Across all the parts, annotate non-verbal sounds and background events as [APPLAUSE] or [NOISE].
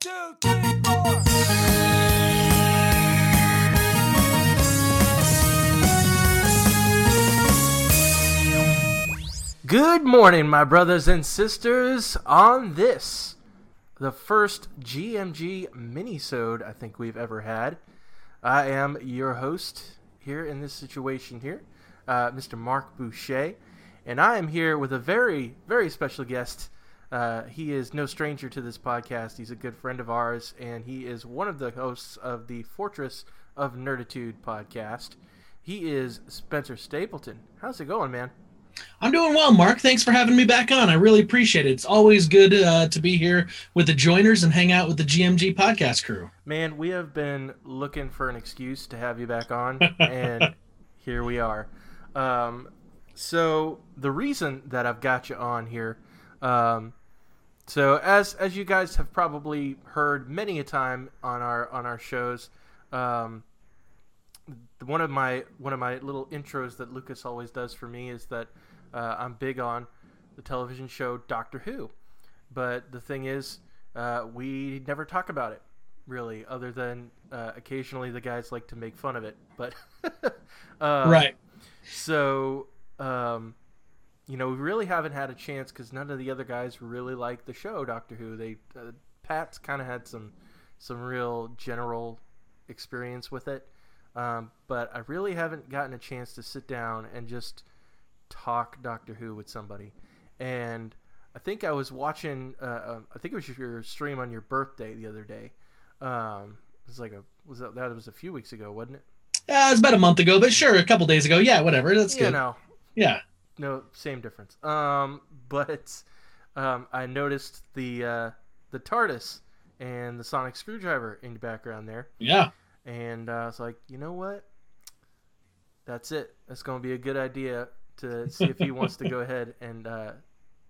two, three, four. Good morning, my brothers and sisters. On this, the first GMG minisode I think we've ever had. I am your host here in this situation here, uh, Mr. Marc Boucher, and I am here with a very, very special guest. Uh, he is no stranger to this podcast. He's a good friend of ours, and he is one of the hosts of the Fortress of Nerditude podcast. He is Spencer Stapleton. How's it going, man? I'm doing well, Marc. Thanks for having me back on. I really appreciate it. It's always good uh, to be here with the joiners and hang out with the GMG podcast crew. Man, we have been looking for an excuse to have you back on, [LAUGHS] and here we are. Um, so the reason that I've got you on here, um, so as as you guys have probably heard many a time on our on our shows, um, one of my one of my little intros that Lucas always does for me is that uh, I'm big on the television show Doctor Who, but the thing is, uh, we never talk about it really, other than uh, occasionally the guys like to make fun of it. But [LAUGHS] um, right. So um, you know, we really haven't had a chance because none of the other guys really like the show Doctor Who. They uh, Pat's kind of had some some real general experience with it. Um, but I really haven't gotten a chance to sit down and just talk Doctor Who with somebody. And I think I was watching. Uh, uh, I think it was your stream on your birthday the other day. Um, it was like a was that, that was a few weeks ago, wasn't it? Uh, it was about a month ago, but sure, a couple days ago. Yeah, whatever. That's You good. know, Yeah. No, same difference. Um, but um, I noticed the uh, the TARDIS and the sonic screwdriver in the background there. Yeah. And uh, I was like, you know what? That's it. That's going to be a good idea to see if he wants to go [LAUGHS] ahead and uh,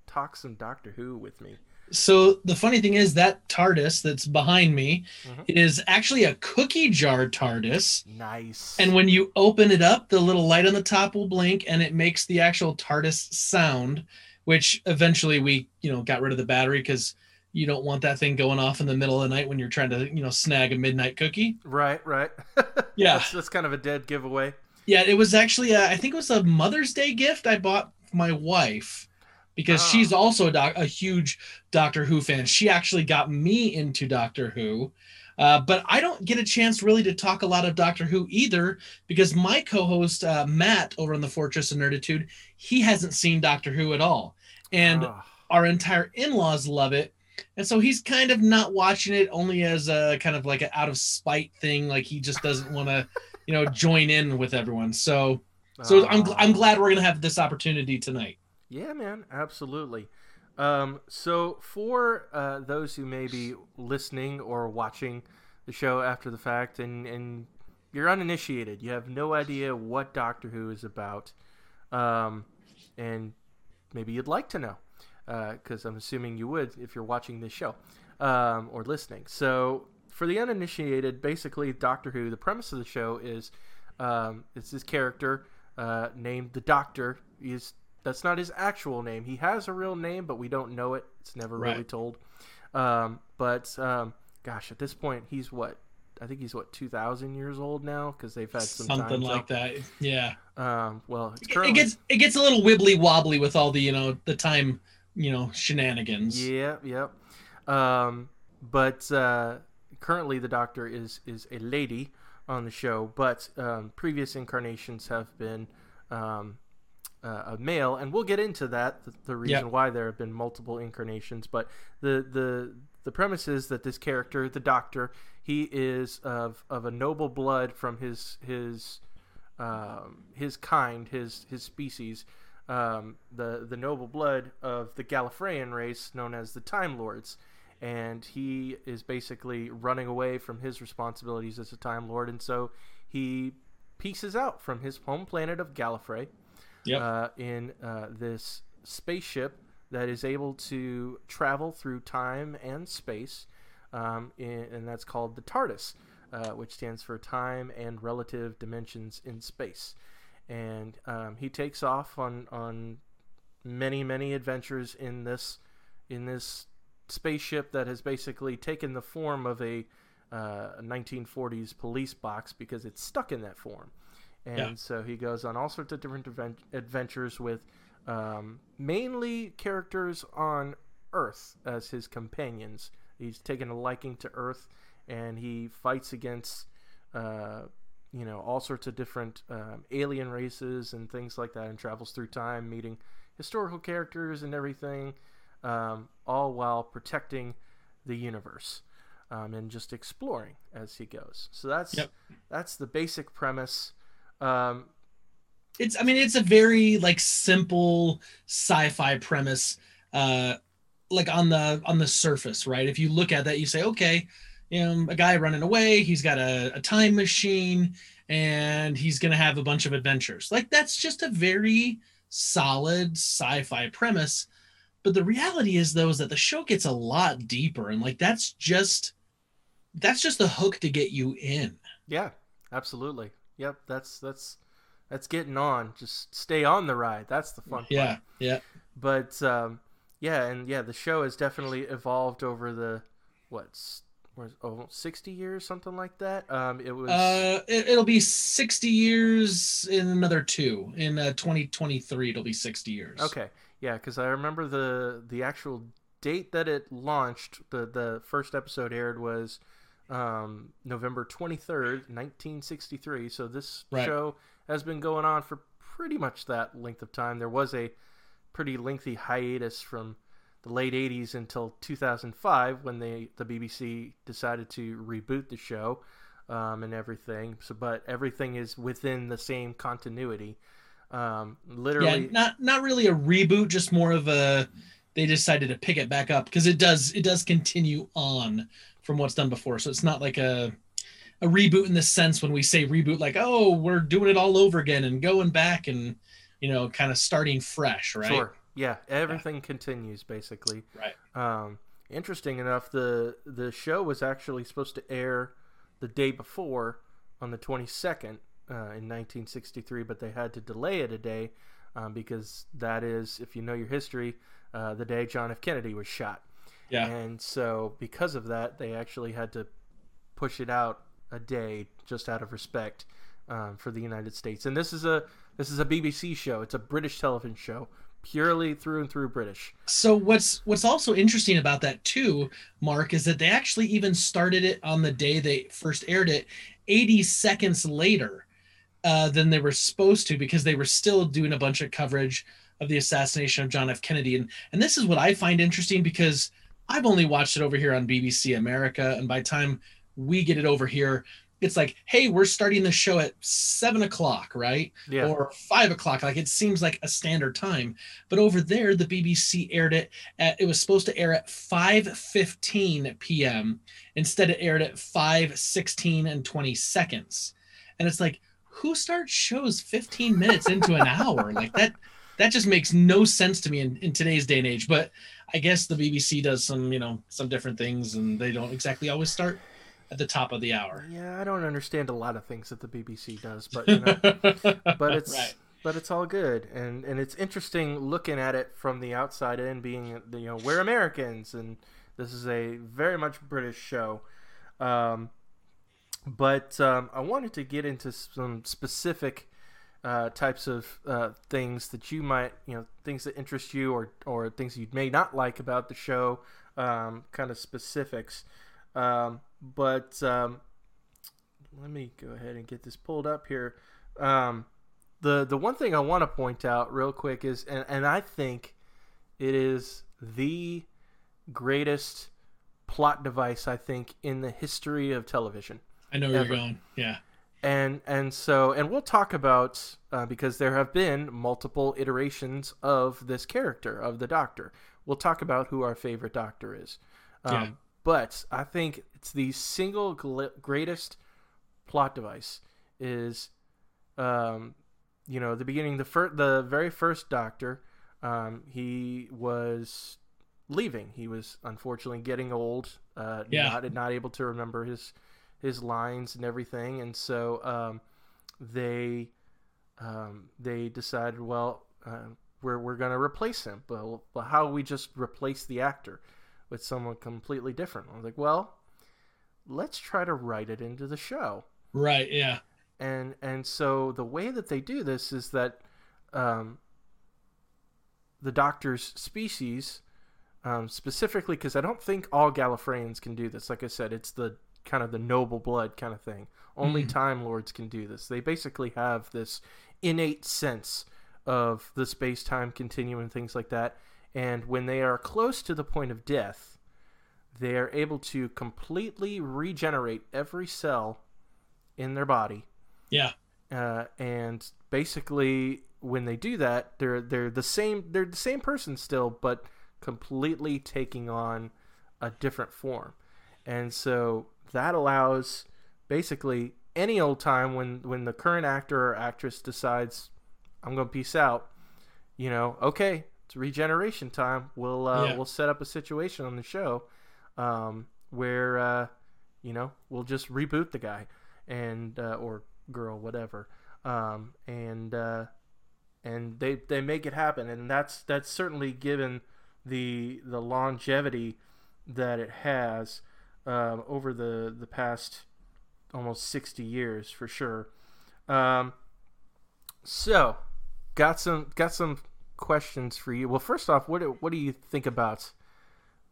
talk some Doctor Who with me. So the funny thing is that TARDIS that's behind me Mhm. is actually a cookie jar TARDIS. Nice. And when you open it up, the little light on the top will blink and it makes the actual TARDIS sound, which eventually we, you know, got rid of the battery because you don't want that thing going off in the middle of the night when you're trying to, you know, snag a midnight cookie. right, right. [LAUGHS] Yeah. that's, that's kind of a dead giveaway. Yeah, it was actually, uh, I think it was a Mother's Day gift I bought my wife because Ah. she's also a, doc- a huge Doctor Who fan. She actually got me into Doctor Who. Uh, but I don't get a chance really to talk a lot of Doctor Who either because my co-host uh, Matt over on the Fortress of Nerditude, he hasn't seen Doctor Who at all, and Ah, our entire in-laws love it, and so he's kind of not watching it only as a kind of like an out of spite thing, like he just doesn't want to, you know, join in with everyone. So, so I'm gl- ah. I'm glad we're gonna have this opportunity tonight. Yeah, man, absolutely. Um, so, for uh, those who may be listening or watching the show after the fact, and, and you're uninitiated, you have no idea what Doctor Who is about, um, and maybe you'd like to know, because I'm assuming you would if you're watching this show um, or listening. So, for the uninitiated, basically, Doctor Who, the premise of the show is um, it's this character uh, named the Doctor. He's that's not his actual name. He has a real name, but we don't know it. It's never really told. Um, but um, gosh, at this point, he's what? I think he's what two thousand years old now because they've had some Something time like that. Yeah. Um, well, it's It- It gets it gets a little wibbly wobbly with all the you know the time you know shenanigans. Yeah, yep. Um, but uh, currently, the Doctor is is a lady on the show, but um, previous incarnations have been um, uh, a male, and we'll get into that. The, the reason Yep. why there have been multiple incarnations, but the the the premise is that this character, the Doctor, he is of of a noble blood from his his um, his kind, his his species, um, the the noble blood of the Gallifreyan race known as the Time Lords, and he is basically running away from his responsibilities as a Time Lord, and so he pieces out from his home planet of Gallifrey Yep. uh, in uh, this spaceship that is able to travel through time and space, um, in, and that's called the TARDIS, uh, which stands for Time and Relative Dimensions in Space. And um, he takes off on on many many adventures in this in this spaceship that has basically taken the form of a uh, 1940s police box because it's stuck in that form. And Yeah. so he goes on all sorts of different adven- adventures with um, mainly characters on Earth as his companions. He's taken a liking to Earth, and he fights against, uh, you know, all sorts of different um, alien races and things like that, and travels through time, meeting historical characters and everything, um, all while protecting the universe um, and just exploring as he goes. So that's Yep. that's the basic premise. Um, it's i mean it's a very like simple sci-fi premise uh like on the on the surface right? If you look at that you say okay you know a guy running away he's got a, a time machine and he's gonna have a bunch of adventures. Like that's just a very solid sci-fi premise. But the reality is though is that the show gets a lot deeper and like that's just that's just the hook to get you in. Yeah, absolutely. Yep, that's that's that's getting on. Just stay on the ride. That's the fun yeah part. yeah But um, yeah, and yeah, the show has definitely evolved over the what's oh, 60 years something like that. Um, it was Uh, it, it'll be 60 years in another two. In uh, 2023, it'll be 60 years. okay. Yeah, because I remember the the actual date that it launched. The the first episode aired was um, November 23rd, 1963. So this Right. show has been going on for pretty much that length of time. There was a pretty lengthy hiatus from the late 80s until 2005 when they the BBC decided to reboot the show um, and everything. So, but everything is within the same continuity. Um, Yeah, literally, not not really a reboot, just more of a. They decided to pick it back up because it does it does continue on from what's done before. So it's not like a a reboot in the sense when we say reboot, like oh we're doing it all over again and going back and you know kind of starting fresh, right? Sure. Yeah, everything continues basically. Right. Um, interesting enough, the the show was actually supposed to air the day before on the 22nd uh, in 1963, but they had to delay it a day um, because that is, if you know your history, uh, the day John F. Kennedy was shot. Yeah. And so, because of that, they actually had to push it out a day just out of respect um, for the United States. And this is a this is a BBC show. It's a British television show, purely through and through British. So what's what's also interesting about that too, Marc, is that they actually even started it on the day they first aired it, 80 seconds later uh, than they were supposed to because they were still doing a bunch of coverage of the assassination of John F. Kennedy. And and this is what I find interesting because I've only watched it over here on BBC America, and by the time we get it over here, it's like, hey, we're starting the show at seven o'clock, right? Yeah. or five o'clock. Like it seems like a standard time. But over there, the BBC aired it at it was supposed to air at 5:15 p.m. Instead, it aired at 5:16 and 20 seconds. And it's like, who starts shows 15 minutes into an hour? Like that that just makes no sense to me in, in today's day and age. But I guess the BBC does some, you know, some different things and they don't exactly always start at the top of the hour. Yeah, I don't understand a lot of things that the BBC does, but you know, [LAUGHS] but it's right. but it's all good, and and it's interesting looking at it from the outside in, being you know we're Americans, and this is a very much British show. Um, but um, I wanted to get into some specific uh, types of uh, things that you might, you know, things that interest you or, or things you may not like about the show, um, kind of specifics. Um, but um, let me go ahead and get this pulled up here. Um, the the one thing I want to point out real quick is, and, and I think it is the greatest plot device I think in the history of television I know where Ever. you're going. Yeah. and and so and we'll talk about uh, because there have been multiple iterations of this character of the doctor we'll talk about who our favorite doctor is um, Yeah. but i think it's the single gl- greatest plot device is um, you know the beginning the fir- the very first doctor um, he was leaving he was unfortunately getting old uh, Yeah. not not able to remember his his lines and everything, and so um, they um, they decided, well, uh, we're we're gonna replace him. But, but how we just replace the actor? with someone completely different. I was like, well, let's try to write it into the show. Right. Yeah. And and so the way that they do this is that um, the Doctor's species, um, specifically because I don't think all Gallifreyans can do this. Like I said, it's the kind of the noble blood kind of thing. Only Mhm. Time Lords can do this. They basically have this innate sense of the space time continuum and things like that. And when they are close to the point of death, they are able to completely regenerate every cell in their body. Yeah. Uh, and basically, when they do that, they're they're the same. They're the same person still, but completely taking on a different form. And so that allows basically any old time when when the current actor or actress decides I'm going to peace out, you know, okay, it's regeneration time. We'll uh, Yeah. we'll set up a situation on the show um, where uh, you know we'll just reboot the guy and uh, or girl, whatever, um, and uh, and they they make it happen, and that's that's certainly given the the longevity that it has um, over the the past almost 60 years for sure. Um, so, got some got some questions for you. Well, first off, what what do you think about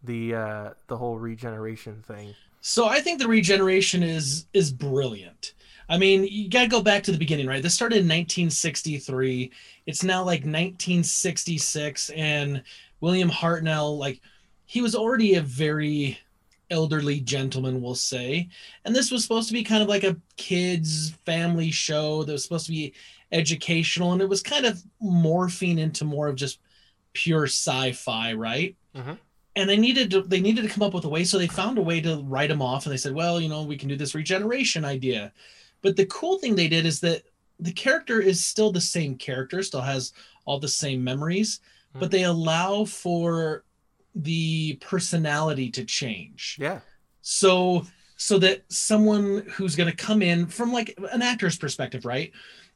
the uh, the whole regeneration thing? So I think the regeneration is is brilliant. I mean, you got to go back to the beginning, right? This started in 1963. It's now like 1966 and William Hartnell like he was already a very elderly gentleman, we'll say. And this was supposed to be kind of like a kids family show that was supposed to be educational and it was kind of morphing into more of just pure sci-fi, right? Mhm. And they needed to they needed to come up with a way, so they found a way to write them off, and they said, "Well, you know, we can do this regeneration idea." But the cool thing they did is that the character is still the same character, still has all the same memories, but they allow for the personality to change. Yeah, so so that someone who's going to come in from like an actor's perspective right?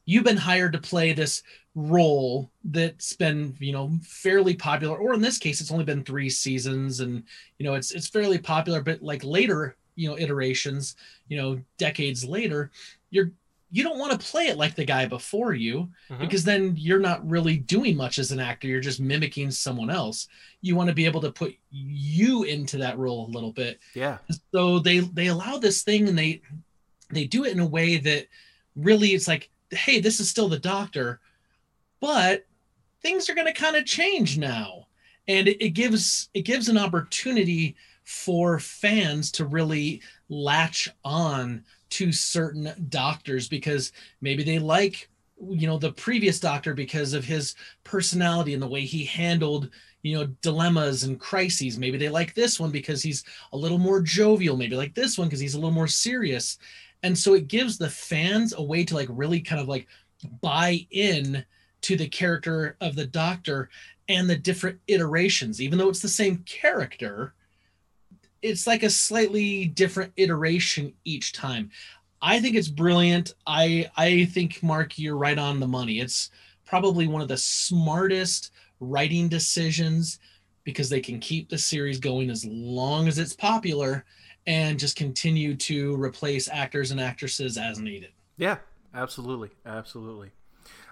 You've been hired to play this role that's been you know fairly popular or in this case it's only been three seasons and you know it's it's fairly popular but like later you know iterations you know decades later you're you don't want to play it like the guy before you Mhm. because then you're not really doing much as an actor you're just mimicking someone else. You want to be able to put you into that role a little bit. Yeah, so they they allow this thing and they they do it in a way that really it's like hey this is still the doctor but things are going to kind of change now. And it, it gives it gives an opportunity for fans to really latch on to certain doctors because maybe they like you know the previous doctor because of his personality and the way he handled you know dilemmas and crises. Maybe they like this one because he's a little more jovial. Maybe like this one because he's a little more serious. And so it gives the fans a way to like really kind of like buy in to the character of the doctor and the different iterations even though it's the same character it's like a slightly different iteration each time i think it's brilliant i i think mark you're right on the money it's probably one of the smartest writing decisions because they can keep the series going as long as it's popular and just continue to replace actors and actresses as needed. yeah, absolutely, absolutely.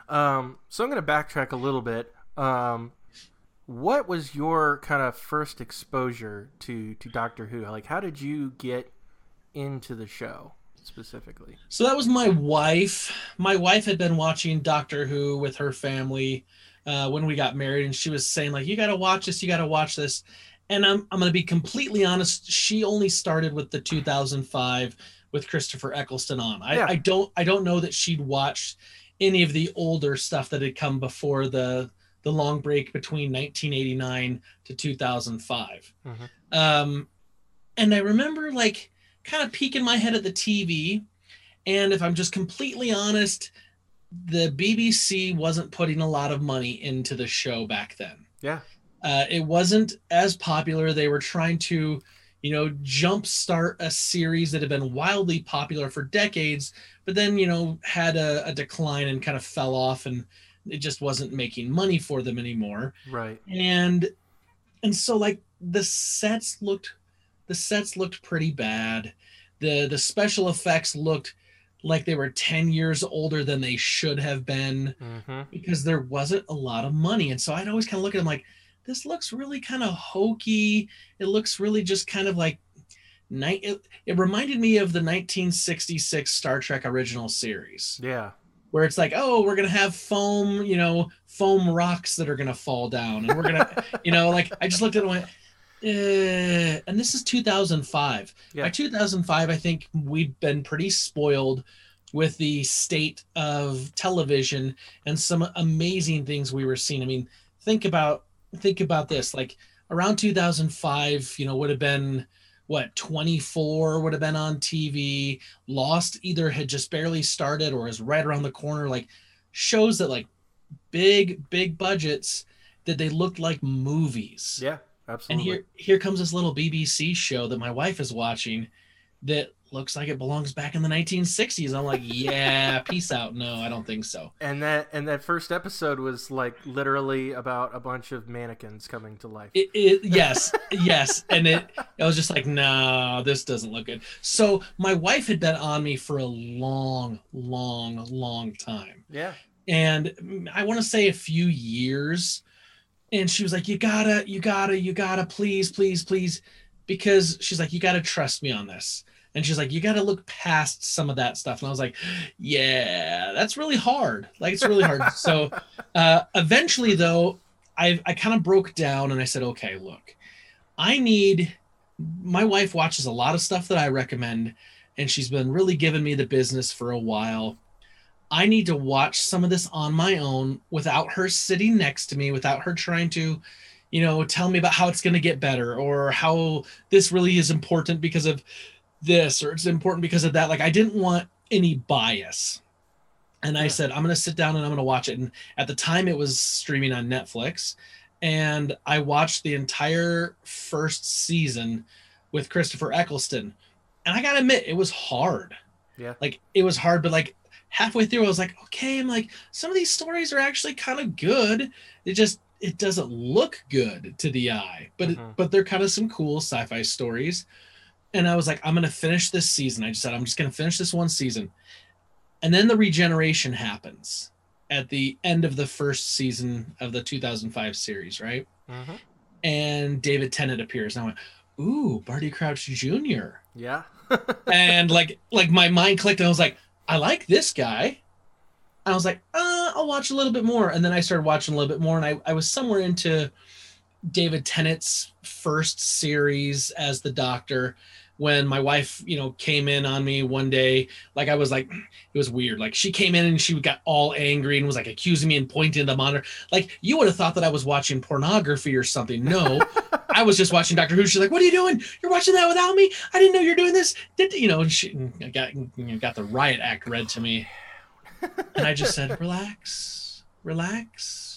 Um, so I'm going to backtrack a little bit. Um, what was your kind of first exposure to to Doctor Who? Like, how did you get into the show specifically? So that was my wife. My wife had been watching Doctor Who with her family uh, when we got married, and she was saying like, "You got to watch this. You got to watch this." And I'm I'm going to be completely honest. She only started with the 2005 with Christopher Eccleston on. I, Yeah. I don't I don't know that she'd watched any of the older stuff that had come before the the long break between 1989 to 2005. Mhm. Um, and I remember like kind of peeking my head at the TV. And if I'm just completely honest, the BBC wasn't putting a lot of money into the show back then. Yeah, Uh, it wasn't as popular. They were trying to, you know, jumpstart a series that had been wildly popular for decades, but then, you know, had a, a decline and kind of fell off and it just wasn't making money for them anymore right. and and so like the sets looked the sets looked pretty bad. The the special effects looked like they were 10 years older than they should have been Mm-hmm. because there wasn't a lot of money. And so I'd always kind of look at them like, this looks really kind of hokey. It looks really just kind of like night. It, it reminded me of the 1966 Star Trek original series Yeah. Where it's like, oh, we're gonna have foam, you know, foam rocks that are gonna fall down, and we're gonna, [LAUGHS] you know, like I just looked at it and went, eh. and this is 2005. Yeah. By 2005, I think we'd been pretty spoiled with the state of television and some amazing things we were seeing. I mean, think about think about this, like around 2005, you know, would have been what 24 would have been on TV. Lost either had just barely started or is right around the corner. Like shows that like big, big budgets that they looked like movies. Yeah. Absolutely. And here here comes this little BBC show that my wife is watching that looks like it belongs back in the 1960s. I'm like, yeah, [LAUGHS] peace out. No, I don't think so. and that and that first episode was like literally about a bunch of mannequins coming to life. It, it [LAUGHS] yes, yes, and it I was just like, no, this doesn't look good. So my wife had been on me for a long, long, long time. yeah. and I want to say a few years. And she was like, "You gotta, you gotta, you gotta, please, please, please," because she's like, "You gotta trust me on this." And she's like, "You gotta look past some of that stuff." And I was like, "Yeah, that's really hard. Like it's really hard." so, [LAUGHS] uh, eventually, though, I I kind of broke down and I said, "Okay, look, I need." My wife watches a lot of stuff that I recommend, and she's been really giving me the business for a while. I need to watch some of this on my own without her sitting next to me, without her trying to, you know, tell me about how it's going to get better or how this really is important because of this or it's important because of that. Like, I didn't want any bias. And I said, I'm going to sit down and I'm going to watch it. And at the time, it was streaming on Netflix. And I watched the entire first season with Christopher Eccleston. And I got to admit, it was hard. Yeah. Like, it was hard, but like, halfway through, I was like, okay, I'm like, some of these stories are actually kind of good. It just it doesn't look good to the eye, but it, Mhm. but they're kind of some cool sci-fi stories. And I was like, I'm gonna finish this season. I just said I'm just gonna finish this one season, and then the regeneration happens at the end of the first season of the 2005 series, right? hmm And David Tennant appears, and I went, ooh, Barty Crouch Jr Yeah. [LAUGHS] and like like my mind clicked and I was like, I like this guy. I was like, uh, I'll watch a little bit more. And then I started watching a little bit more, and I, I was somewhere into David Tennant's first series as the doctor when my wife, you know, came in on me one day. Like I was like, it was weird. Like she came in and she got all angry and was like accusing me and pointing at the monitor. Like you would have thought that I was watching pornography or something. No, [LAUGHS] I was just watching Doctor Who. She's like, "What are you doing? You're watching that without me? I didn't know you're doing this." Did you know? And she got got the riot act read to me, and I just said, "Relax, relax."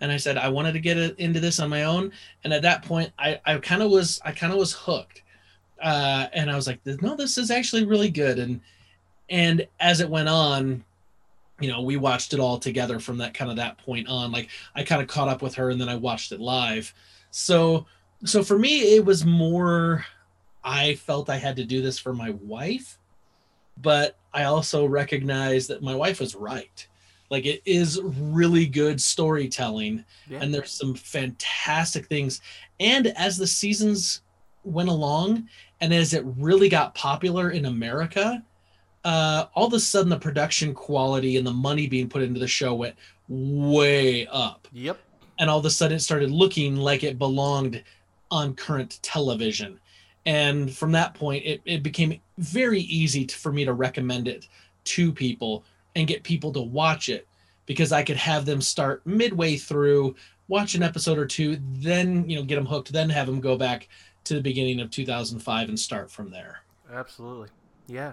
And I said I wanted to get into this on my own, and at that point, I I kind of was I kind of was hooked, uh, and I was like, "No, this is actually really good." And and as it went on, you know, we watched it all together from that kind of that point on. Like I kind of caught up with her, and then I watched it live. So so for me it was more i felt i had to do this for my wife but i also recognized that my wife was right like it is really good storytelling Yeah. and there's some fantastic things and as the seasons went along and as it really got popular in america uh, all of a sudden the production quality and the money being put into the show went way up Yep. and all of a sudden it started looking like it belonged on current television and from that point it, it became very easy to, for me to recommend it to people and get people to watch it because i could have them start midway through watch an episode or two then you know get them hooked then have them go back to the beginning of 2005 and start from there Absolutely. Yeah.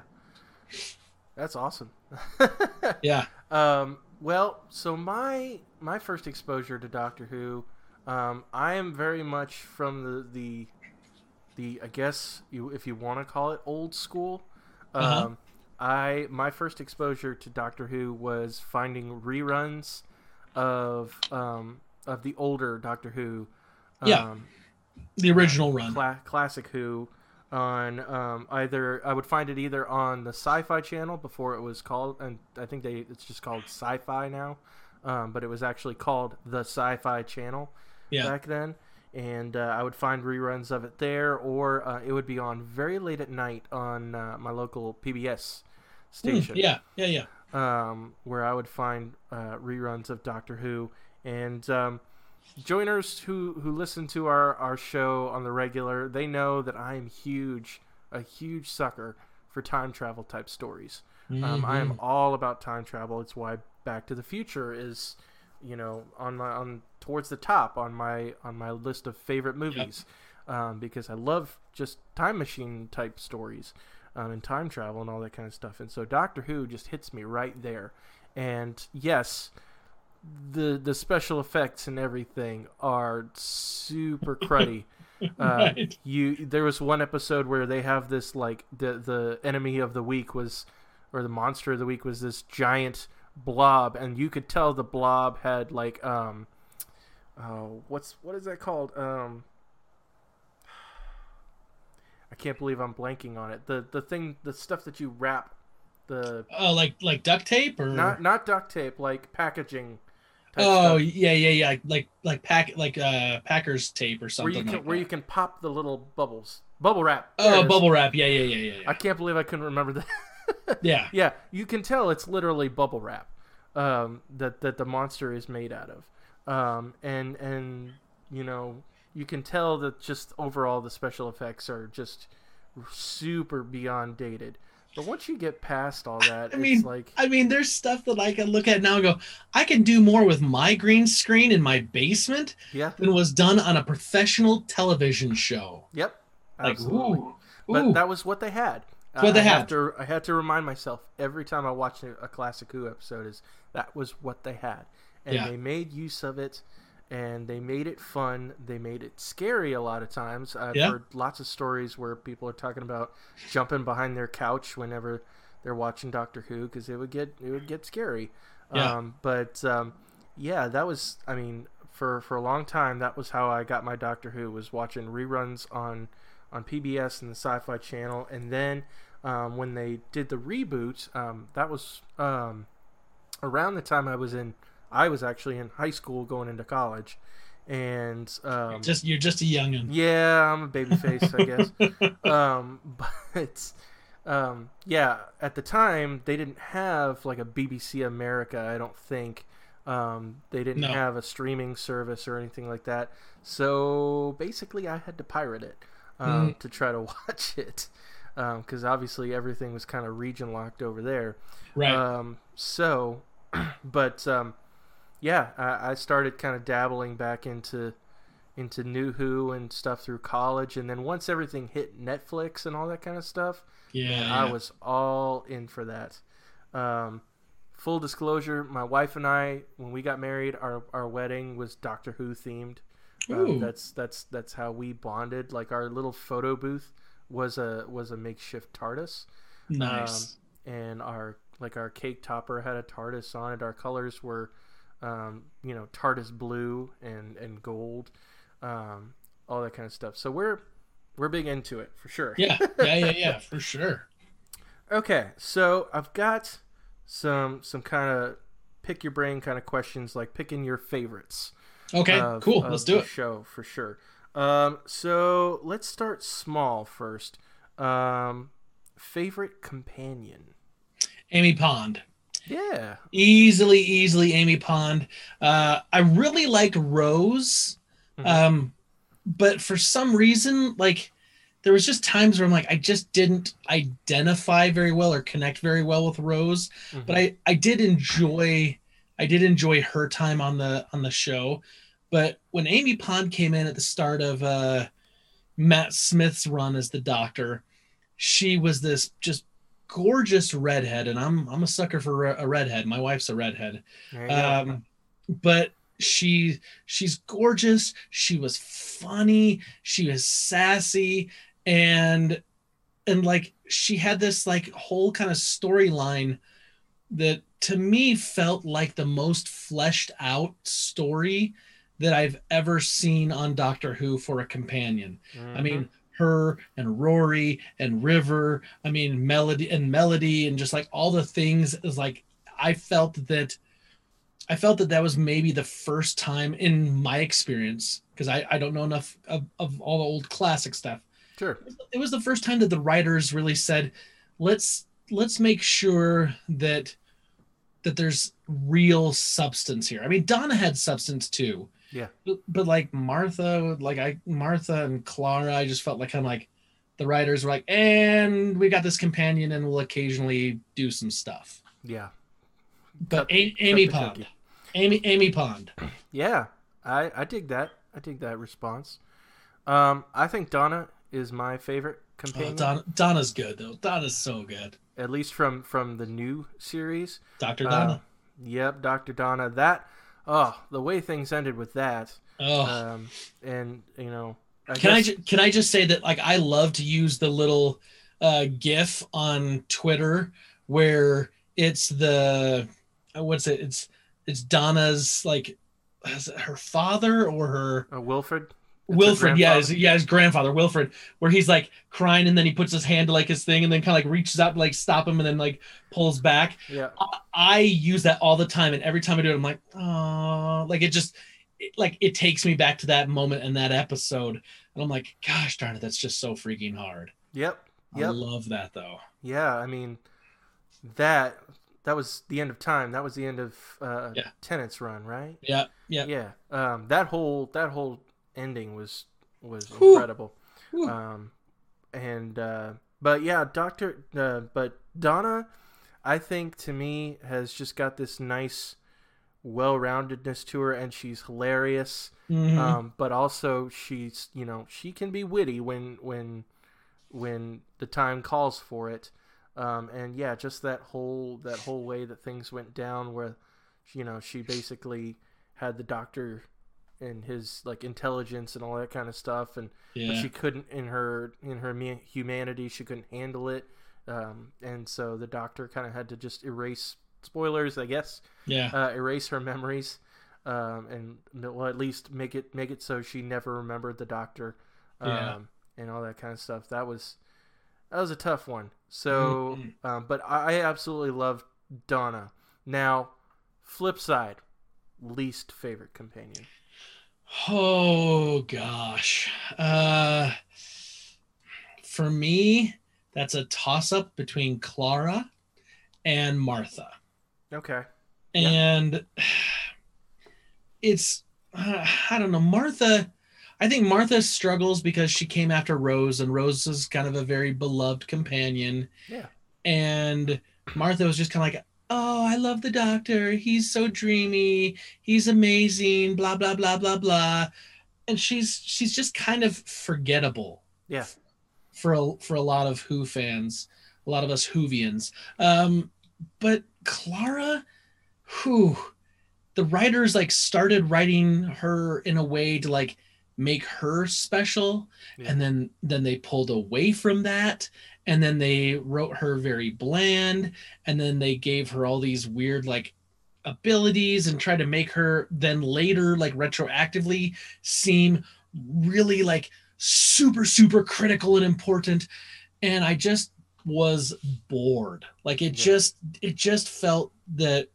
That's awesome. [LAUGHS] yeah Um, well, so my my first exposure to Doctor Who, um, I am very much from the the, the I guess you if you want to call it old school. Um, Uh-huh. I my first exposure to Doctor Who was finding reruns of um, of the older Doctor Who. Um, Yeah. The original run. Cla- classic Who on um, either I would find it either on the Sci-Fi Channel before it was called, and I think they it's just called Sci-Fi now, um, but it was actually called the Sci-Fi Channel Yeah. back then. And uh, I would find reruns of it there, or uh, it would be on very late at night on uh, my local PBS Station yeah, yeah, yeah. um, where I would find uh, reruns of Doctor Who. And um, joiners who, who listen to our, our show on the regular, they know that I am huge, a huge sucker for time travel type stories. Um, I am all about time travel. It's why Back to the Future is, you know, on my on towards the top on my on my list of favorite movies, um, because I love just time machine type stories, um, and time travel and all that kind of stuff. And so Doctor Who just hits me right there. And yes, the the special effects and everything are super [LAUGHS] cruddy. Uh, Right. You there was one episode where they have this like the the enemy of the week was or the monster of the week was this giant blob and you could tell the blob had like um oh what's what is that called um I can't believe I'm blanking on it. The the thing the stuff that you wrap the Oh, like like duct tape or not not duct tape like packaging type Oh stuff. yeah, yeah, yeah. Like like pack like uh Packers tape or something. where you can like where you can pop the little bubbles bubble wrap Oh, bubble wrap. Yeah, yeah, yeah, yeah, yeah. I can't believe I couldn't remember that. [LAUGHS] yeah. yeah, you can tell it's literally bubble wrap um, that that the monster is made out of, um, and and you know you can tell that just overall the special effects are just super beyond dated. But once you get past all that, [LAUGHS] I it's mean, like I mean, there's stuff that I can look at now and go, I can do more with my green screen in my basement yeah, than was done on a professional television show. yep, Like, absolutely. ooh, But ooh. that was what they had. What uh, they I have had. to I had to remind myself every time I watched a, a classic Who episode is that was what they had, and Yeah. they made use of it, and they made it fun. They made it scary a lot of times. I've Yeah. heard lots of stories where people are talking about jumping behind their couch whenever they're watching Doctor Who because it would get it would get scary. Yeah. Um, but um, yeah, that was I mean for for a long time that was how I got my Doctor Who was watching reruns on on PBS and the Sci-Fi Channel, and then um, when they did the reboot, um, that was um, around the time I was in. I was actually in high school going into college, and um, just you're just a youngin. yeah, I'm a baby face, I guess. [LAUGHS] um, [LAUGHS] but um, yeah, at the time they didn't have like a BBC America. I don't think um, they didn't No. have a streaming service or anything like that. So basically, I had to pirate it um, Mhm. to try to [LAUGHS] watch it because obviously everything was kind of region locked over there. Right. Um, so, [CLEARS THROAT] but um, yeah, I, I started kind of dabbling back into into New Who and stuff through college, and then once everything hit Netflix and all that kind of stuff, yeah. I yeah. was all in for that. Um, full disclosure: my wife and I, when we got married, our our wedding was Doctor Who themed. Um, that's that's that's how we bonded. Like our little photo booth was a was a makeshift TARDIS nice. and our like our cake topper had a TARDIS on it. Our colors were, um, you know, TARDIS blue and and gold, um, all that kind of stuff. So we're we're big into it for sure. yeah. Yeah. Yeah. Yeah. [LAUGHS] For sure. Okay, so I've got some some kind of pick your brain kind of questions, like picking your favorites. Okay. of- cool. of Let's do it. Show for sure. Um, so let's start small first. Um, favorite companion. Amy Pond. Yeah. Easily, easily Amy Pond. Uh, I really liked Rose, Mhm. um, but for some reason, like there was just times where I'm like, I just didn't identify very well or connect very well with Rose. Mhm. But I, I did enjoy, I did enjoy her time on the on the show. But when Amy Pond came in at the start of uh, Matt Smith's run as the Doctor, she was this just gorgeous redhead, and I'm I'm a sucker for a redhead. My wife's a redhead, There you go. um, but she she's gorgeous. She was funny. She was sassy, and and like she had this like whole kind of storyline that to me felt like the most fleshed out story that I've ever seen on Doctor Who for a companion. I Mhm. mean, her and Rory and River. I mean, Melody and Melody and just like all the things is like I felt that I felt that that was maybe the first time in my experience because I, I don't know enough of, of all the old classic stuff. sure. It was the first time that the writers really said, let's let's make sure that that there's real substance here. I mean, Donna had substance too. Yeah. But, but like Martha, like I Martha and Clara, I just felt like kind of like the writers were like, and we got this companion, and we'll occasionally do some stuff. Yeah. But Cut- A- Amy Pond. Amy Amy Pond. Yeah, I I dig that. I dig that response. Um, I think Donna is my favorite Oh, companion, Donna, Donna's good though. Donna's so good. at least from from the new series. Doctor Uh, Donna. Yep, Doctor Donna. That oh, the way things ended with that. oh. Um, and you know, I can I ju- can I just say that like I love to use the little uh, GIF on Twitter where it's the uh, what's it? It's it's Donna's like her father or her uh, Wilfred. Wilfred? Yeah, his, grandfather? yeah, his grandfather Wilfred, where he's like crying and then he puts his hand to like his thing and then kind of like reaches out to like stop him and then like pulls back. Yeah, I use that all the time, and every time I do it, I'm like, oh, like it just, it, like it takes me back to that moment and that episode, and I'm like, gosh darn it, that's just so freaking hard. yep, yep. I love that though. Yeah, I mean, that that was the end of time. That was the end of uh, Yeah. Tennant's run, right? Yeah, yeah. Yeah. Um, that whole that whole ending was was Whew. incredible. Whew. Um, and uh, but yeah, Doctor. Uh, but Donna, I think to me has just got this nice, well-roundedness to her, and she's hilarious. Mhm. Um, but also she's you know she can be witty when when when the time calls for it. Um, and yeah, just that whole that whole way that things went down, where you know she basically had the doctor and his like intelligence and all that kind of stuff, and but yeah, she couldn't in her in her humanity she couldn't handle it, um, and so the doctor kind of had to just erase spoilers, I guess, yeah, uh, erase her memories, um, and well, at least make it make it so she never remembered the doctor, um, Yeah. and all that kind of stuff. That was that was a tough one. So, Mhm. um, but I I absolutely love Donna. Now, flip side, least favorite companion. Oh gosh. Uh for me, that's a toss up between Clara and Martha. Okay. Yeah. And it's uh, I don't know, Martha I think Martha struggles because she came after Rose and Rose is kind of a very beloved companion. Yeah. And Martha was just kind of like, "Oh, I love the doctor. He's so dreamy. He's amazing, blah blah blah blah blah." And she's she's just kind of forgettable Yeah. for a, for a lot of Who fans, a lot of us Whovians. Um, but Clara, who the writers like started writing her in a way to like make her special, Yeah. and then then they pulled away from that, and then they wrote her very bland, and then they gave her all these weird like abilities and tried to make her then later like retroactively seem really like super super critical and important. And i just was bored. Like it Yeah. just it just felt that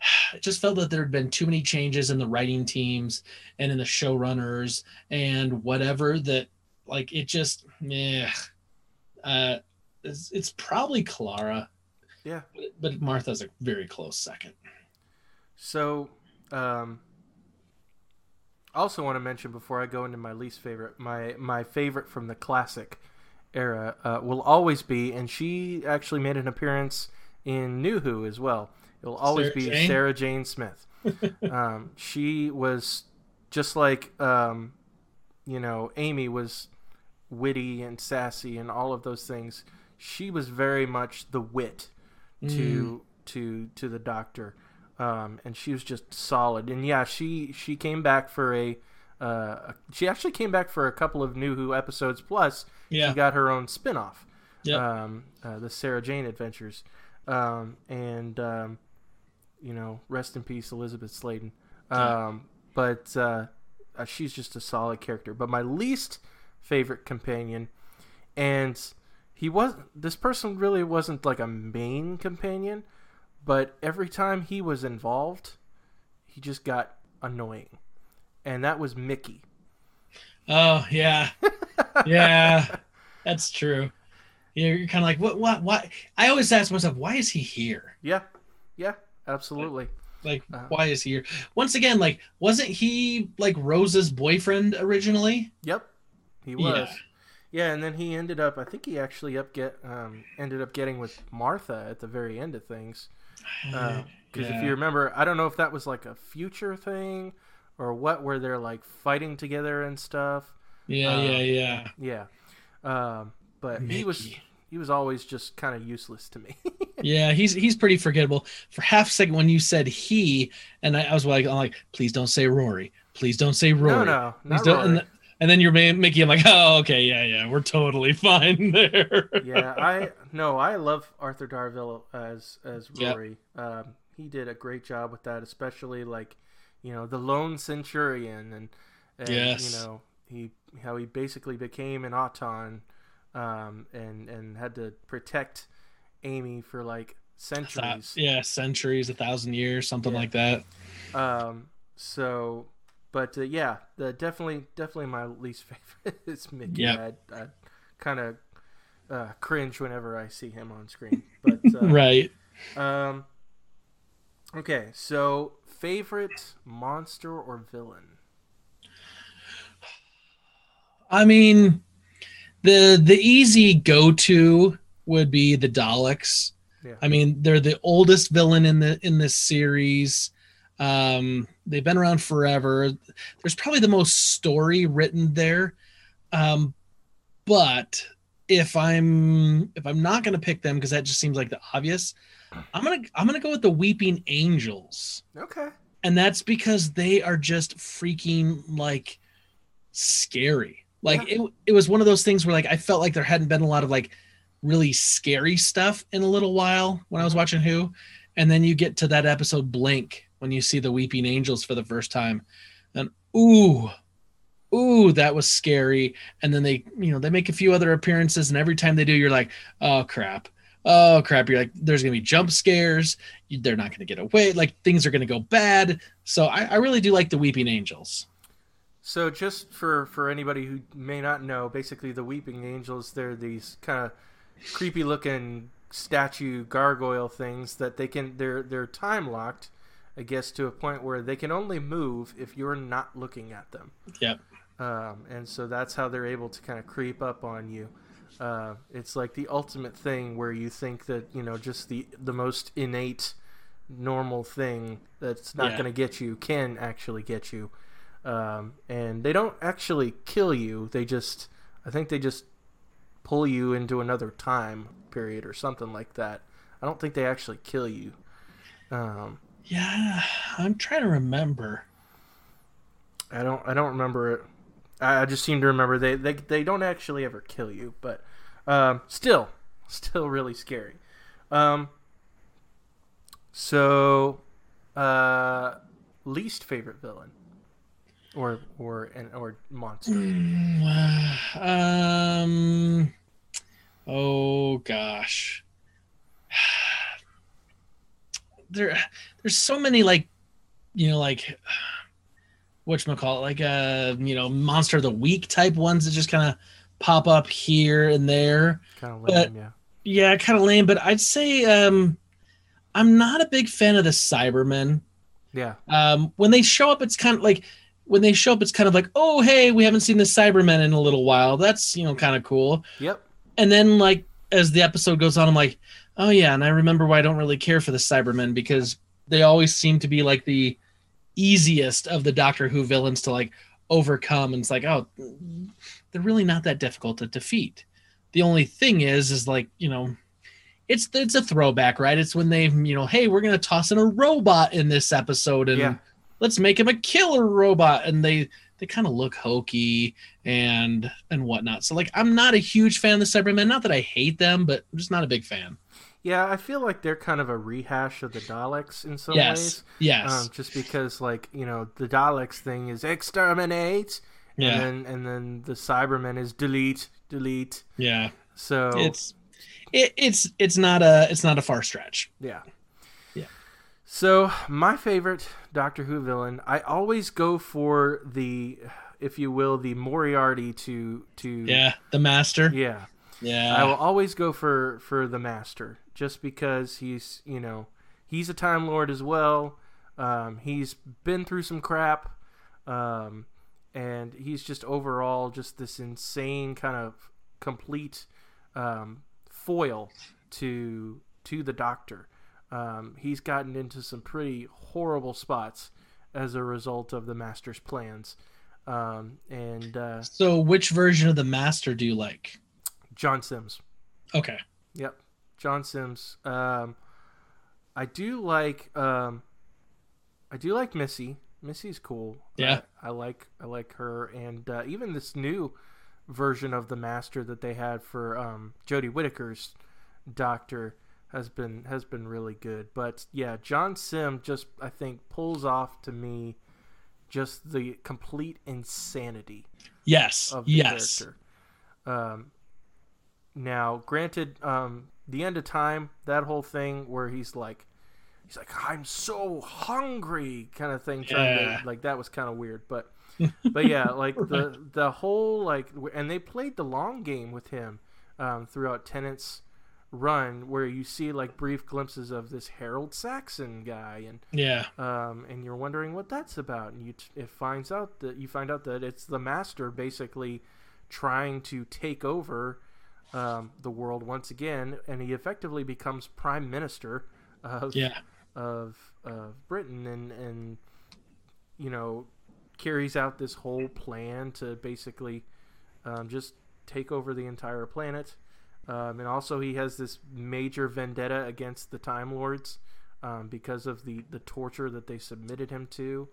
[SIGHS] it just felt that there had been too many changes in the writing teams and in the showrunners and whatever that like it just yeah uh it's, it's probably clara Yeah. but, but martha's a very close second So, um, I also want to mention before I go into my least favorite, my my favorite from the classic era uh, will always be, and she actually made an appearance in New Who as well. It will always Sarah be Jane? Sarah Jane Smith. [LAUGHS] um, she was just like um, you know Amy was witty and sassy and all of those things. She was very much the wit to to to the doctor um, and she was just solid and yeah she she came back for a uh, she actually came back for a couple of new who episodes plus yeah she got her own spin-off Yep. um, uh, the sarah jane adventures um, and um, you know rest in peace elizabeth sladen Yeah. um, but uh, uh, she's just a solid character. But my least favorite companion, and he was this person really wasn't like a main companion, but every time he was involved, he just got annoying, and that was Mickey. Oh yeah, [LAUGHS] yeah, that's true. You're, you're kind of like, what, what, what? I always ask myself, why is he here? Yeah, yeah, absolutely. Like, Uh-huh. why is he here? Once again, like, wasn't he like Rose's boyfriend originally? Yep, he was. Yeah, and then he ended up. I think he actually up get um, ended up getting with Martha at the very end of things. Because Yeah. if you remember, I don't know if that was like a future thing or what, where they're like fighting together and stuff. yeah, uh, yeah, yeah. Yeah, um, but he was he was always just kind of useless to me. [LAUGHS] Yeah, he's he's pretty forgettable. For half a second, when you said he, and I, I was like, I'm like, please don't say Rory. Please don't say Rory. no, no, not Rory. And, th- and then you're ma- Mickey. I'm like, [LAUGHS] oh, okay, yeah, yeah, we're totally [LAUGHS] fine there. yeah, I no, I love Arthur Darvill as as Yep. Rory. Um, he did a great job with that, especially like you know the lone centurion and, and Yes. you know he how he basically became an auton um, and and had to protect Amy for like centuries. yeah, centuries, a thousand years, something Yeah. like that. Um, so, but uh, yeah, the definitely definitely my least [LAUGHS] favorite is Mickey. I, I kind of uh, cringe whenever I see him on screen. But [LAUGHS] uh, Right. Um. Okay, so favorite monster or villain? I mean, the the easy go to would be the Daleks. Yeah. I mean, they're the oldest villain in the in this series. Um, they've been around forever. There's probably the most story written there. Um, but if I'm if I'm not gonna pick them because that just seems like the obvious, I'm gonna I'm gonna go with the Weeping Angels Okay. and that's because they are just freaking like scary like it, it was one of those things where like i felt like there hadn't been a lot of like really scary stuff in a little while when i was watching who and then you get to that episode blink when you see the weeping angels for the first time. And ooh ooh that was scary. And then they you know they make a few other appearances and every time they do you're like oh crap. Oh crap. You're like there's gonna be jump scares. They're not gonna get away. Like things are gonna go bad. So i, I really do like the weeping angels. So just for for anybody who may not know, basically the Weeping Angels, they're these kind of creepy looking statue gargoyle things that they can they're they're time locked, I guess, to a point where they can only move if you're not looking at them. Yep. Um, and so that's how they're able to kind of creep up on you. Uh, it's like the ultimate thing where you think that you know just the the most innate normal thing that's not Yeah. going to get you can actually get you um, and they don't actually kill you they just i think they just pull you into another time period or something like that i don't think they actually kill you um, yeah i'm trying to remember. I don't i don't remember it. I, just seem to remember they, they they don't actually ever kill you but um, still [LAUGHS] still really scary. Um, so uh, least favorite villain or or an or monster. Um oh gosh there there's so many like you know like what call it like uh you know monster of the week type ones that just kind of pop up here and there. Kind of But- lame yeah. yeah kind of lame but i'd say um i'm not a big fan of the cybermen. Yeah. Um, when they show up, it's kind of like when they show up, it's kind of like, oh, hey, we haven't seen the Cybermen in a little while. That's you know kind of cool. yep. And then like as the episode goes on, I'm like, oh yeah, and I remember why I don't really care for the Cybermen because they always seem to be like the easiest of the Doctor Who villains to like overcome. And it's like, oh, they're really not that difficult to defeat. The only thing is, is like you know. It's it's a throwback, right? It's when they, you know, hey, we're gonna toss in a robot in this episode, and Yeah. let's make him a killer robot and they they kind of look hokey and and whatnot so like i'm not a huge fan of the cybermen not that i hate them but i'm just not a big fan Yeah, I feel like they're kind of a rehash of the Daleks in some yes, ways. yes, Um, just because, like you know, the Daleks thing is exterminate, yeah, and then and then the Cybermen is delete, delete. yeah. So It's it, it's it's not a it's not a far stretch. yeah, Yeah. So my favorite Doctor Who villain, I always go for the, if you will, the Moriarty to to Yeah, the master. yeah. Yeah, I will always go for for the master, just because he's you know he's a time lord as well. Um, he's been through some crap, um, and he's just overall just this insane kind of complete um, foil to to the Doctor. Um, he's gotten into some pretty horrible spots as a result of the master's plans, um, and uh, So, which version of the master do you like? John Sims. Okay. Yep, John Sims. Um, I do like um, I do like Missy. Missy's cool. Yeah. I, I like I like her, and uh, even this new version of the Master that they had for um, Jodie Whittaker's Doctor has been has been really good. But yeah, John Simm just I think pulls off to me just the complete insanity Yes. of the Yes. character. Um, now, granted, um, the end of time, that whole thing where he's like, he's like, I'm so hungry, kind of thing. Yeah. to like that was kind of weird, but [LAUGHS] but yeah, like the the whole like, and they played the long game with him um, throughout Tennant's run, where you see like brief glimpses of this Harold Saxon guy and Yeah. um, and you're wondering what that's about, and you t- it finds out that you find out that it's the master basically trying to take over um, the world once again, and he effectively becomes prime minister of Yeah. of of Britain, and and you know carries out this whole plan to basically um, just take over the entire planet. Um, and also, he has this major vendetta against the Time Lords um, because of the, the torture that they submitted him to,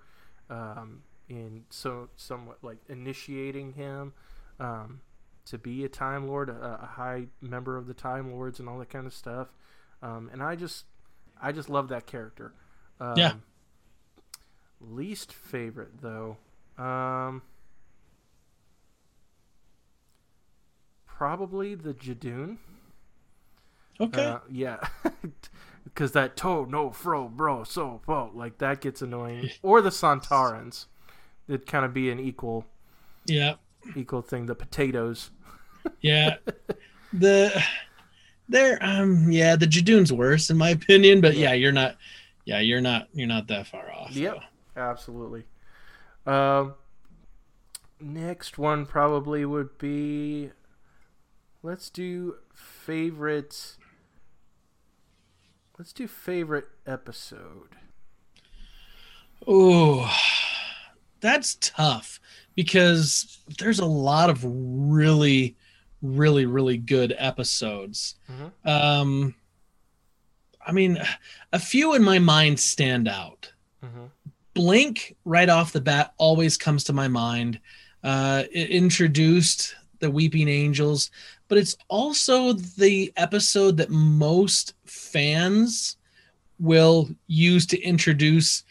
um, in so somewhat like initiating him um, to be a Time Lord, a, a high member of the Time Lords, and all that kind of stuff. Um, and I just, I just love that character. Um, Yeah. Least favorite though, um, probably the Judoon. Okay. Uh, yeah, [LAUGHS] because that toe no fro bro so fo like that gets annoying. [LAUGHS] Or the Sontarans, it'd kind of be an equal yeah. Equal thing. The potatoes. Yeah. [LAUGHS] the there um yeah, the Judoon's worse in my opinion, but yeah, you're not yeah, you're not you're not that far off. Yep, so. absolutely. Um, next one probably would be. Let's do favorite. Let's do favorite episode. Oh, that's tough because there's a lot of really, really, really good episodes. Mhm. Um, I mean, a few in my mind stand out. Mm-hmm. Blink right off the bat always comes to my mind. Uh, it introduced the Weeping Angels, but it's also the episode that most fans will use to introduce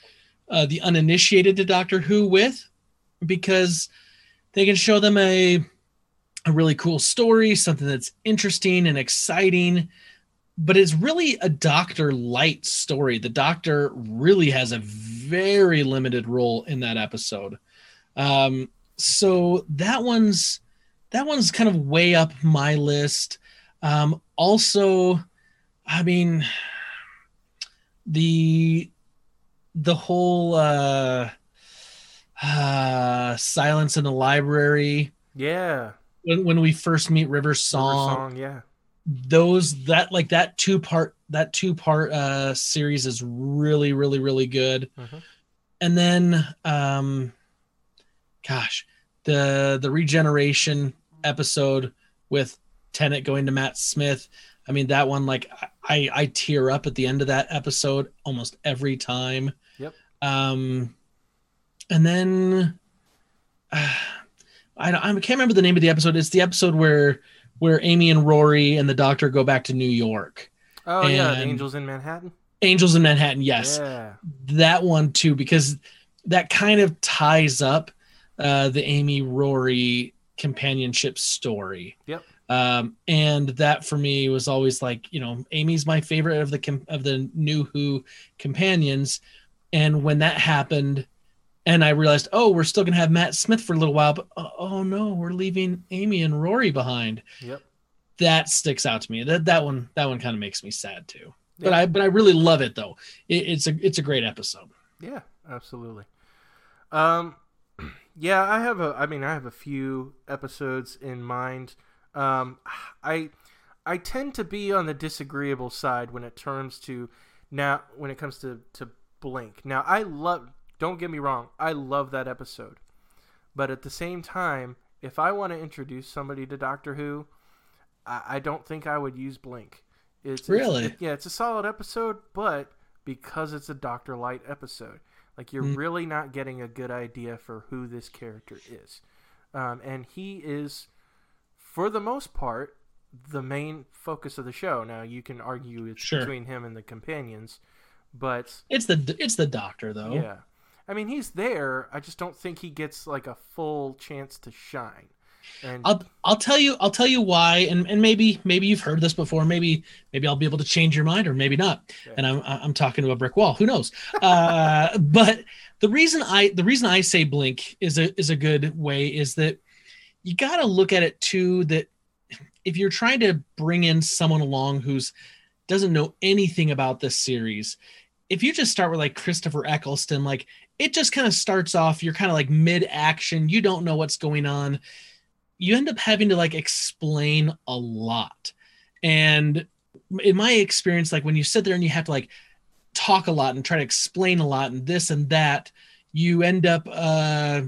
uh, the uninitiated to Doctor Who with, because they can show them a a really cool story, something that's interesting and exciting, but it's really a Doctor light story. The Doctor really has a very limited role in that episode. Um, so that one's that one's kind of way up my list. Um, also, I mean, the the whole uh, uh, silence in the library Yeah, when, when we first meet River River Song, song. Yeah, those that like that two part that two part uh series is really really really good Mhm. and then um gosh the the regeneration episode with Tennant going to Matt Smith I mean that one like I I tear up at the end of that episode almost every time Yep. um and then uh, I, I can't remember the name of the episode it's the episode where where Amy and Rory and the doctor go back to New York. Oh yeah, Angels in Manhattan. Angels in Manhattan. Yes, Yeah. that one too, because that kind of ties up uh, the Amy Rory companionship story. Yep. Um, and that for me was always like, you know, Amy's my favorite of the com- of the new Who companions, and when that happened, and I realized, oh, we're still gonna have Matt Smith for a little while, but oh, oh no, we're leaving Amy and Rory behind. Yep. That sticks out to me. That that one that one kind of makes me sad too. But I but I really love it though. It, it's a it's a great episode. Yeah, absolutely. Um, [CLEARS THROAT] yeah, I have a. I mean, I have a few episodes in mind. Um, I I tend to be on the disagreeable side when it turns to now when it comes to to Blink. Now, I love. Don't get me wrong. I love that episode, but at the same time, if I want to introduce somebody to Doctor Who, I, I don't think I would use Blink. It's, it's- Really? yeah, it's a solid episode, but because it's a Doctor Light episode, like you're Mm. really not getting a good idea for who this character is, um, and he is, for the most part, the main focus of the show. Now you can argue it's Sure. between him and the companions, but It's the it's the doctor though. yeah, I mean he's there. I just don't think he gets like a full chance to shine. And I'll I'll tell you I'll tell you why and, and maybe maybe you've heard this before maybe maybe I'll be able to change your mind or maybe not Yeah. and I'm I'm talking to a brick wall who knows uh, [LAUGHS] but the reason I the reason I say blink is a is a good way is that you got to look at it too that if you're trying to bring in someone along who's doesn't know anything about this series if you just start with like Christopher Eccleston like it just kind of starts off you're kind of like mid action you don't know what's going on. You end up having to like explain a lot. And in my experience like when you sit there and you have to like talk a lot and try to explain a lot and this and that you end up uh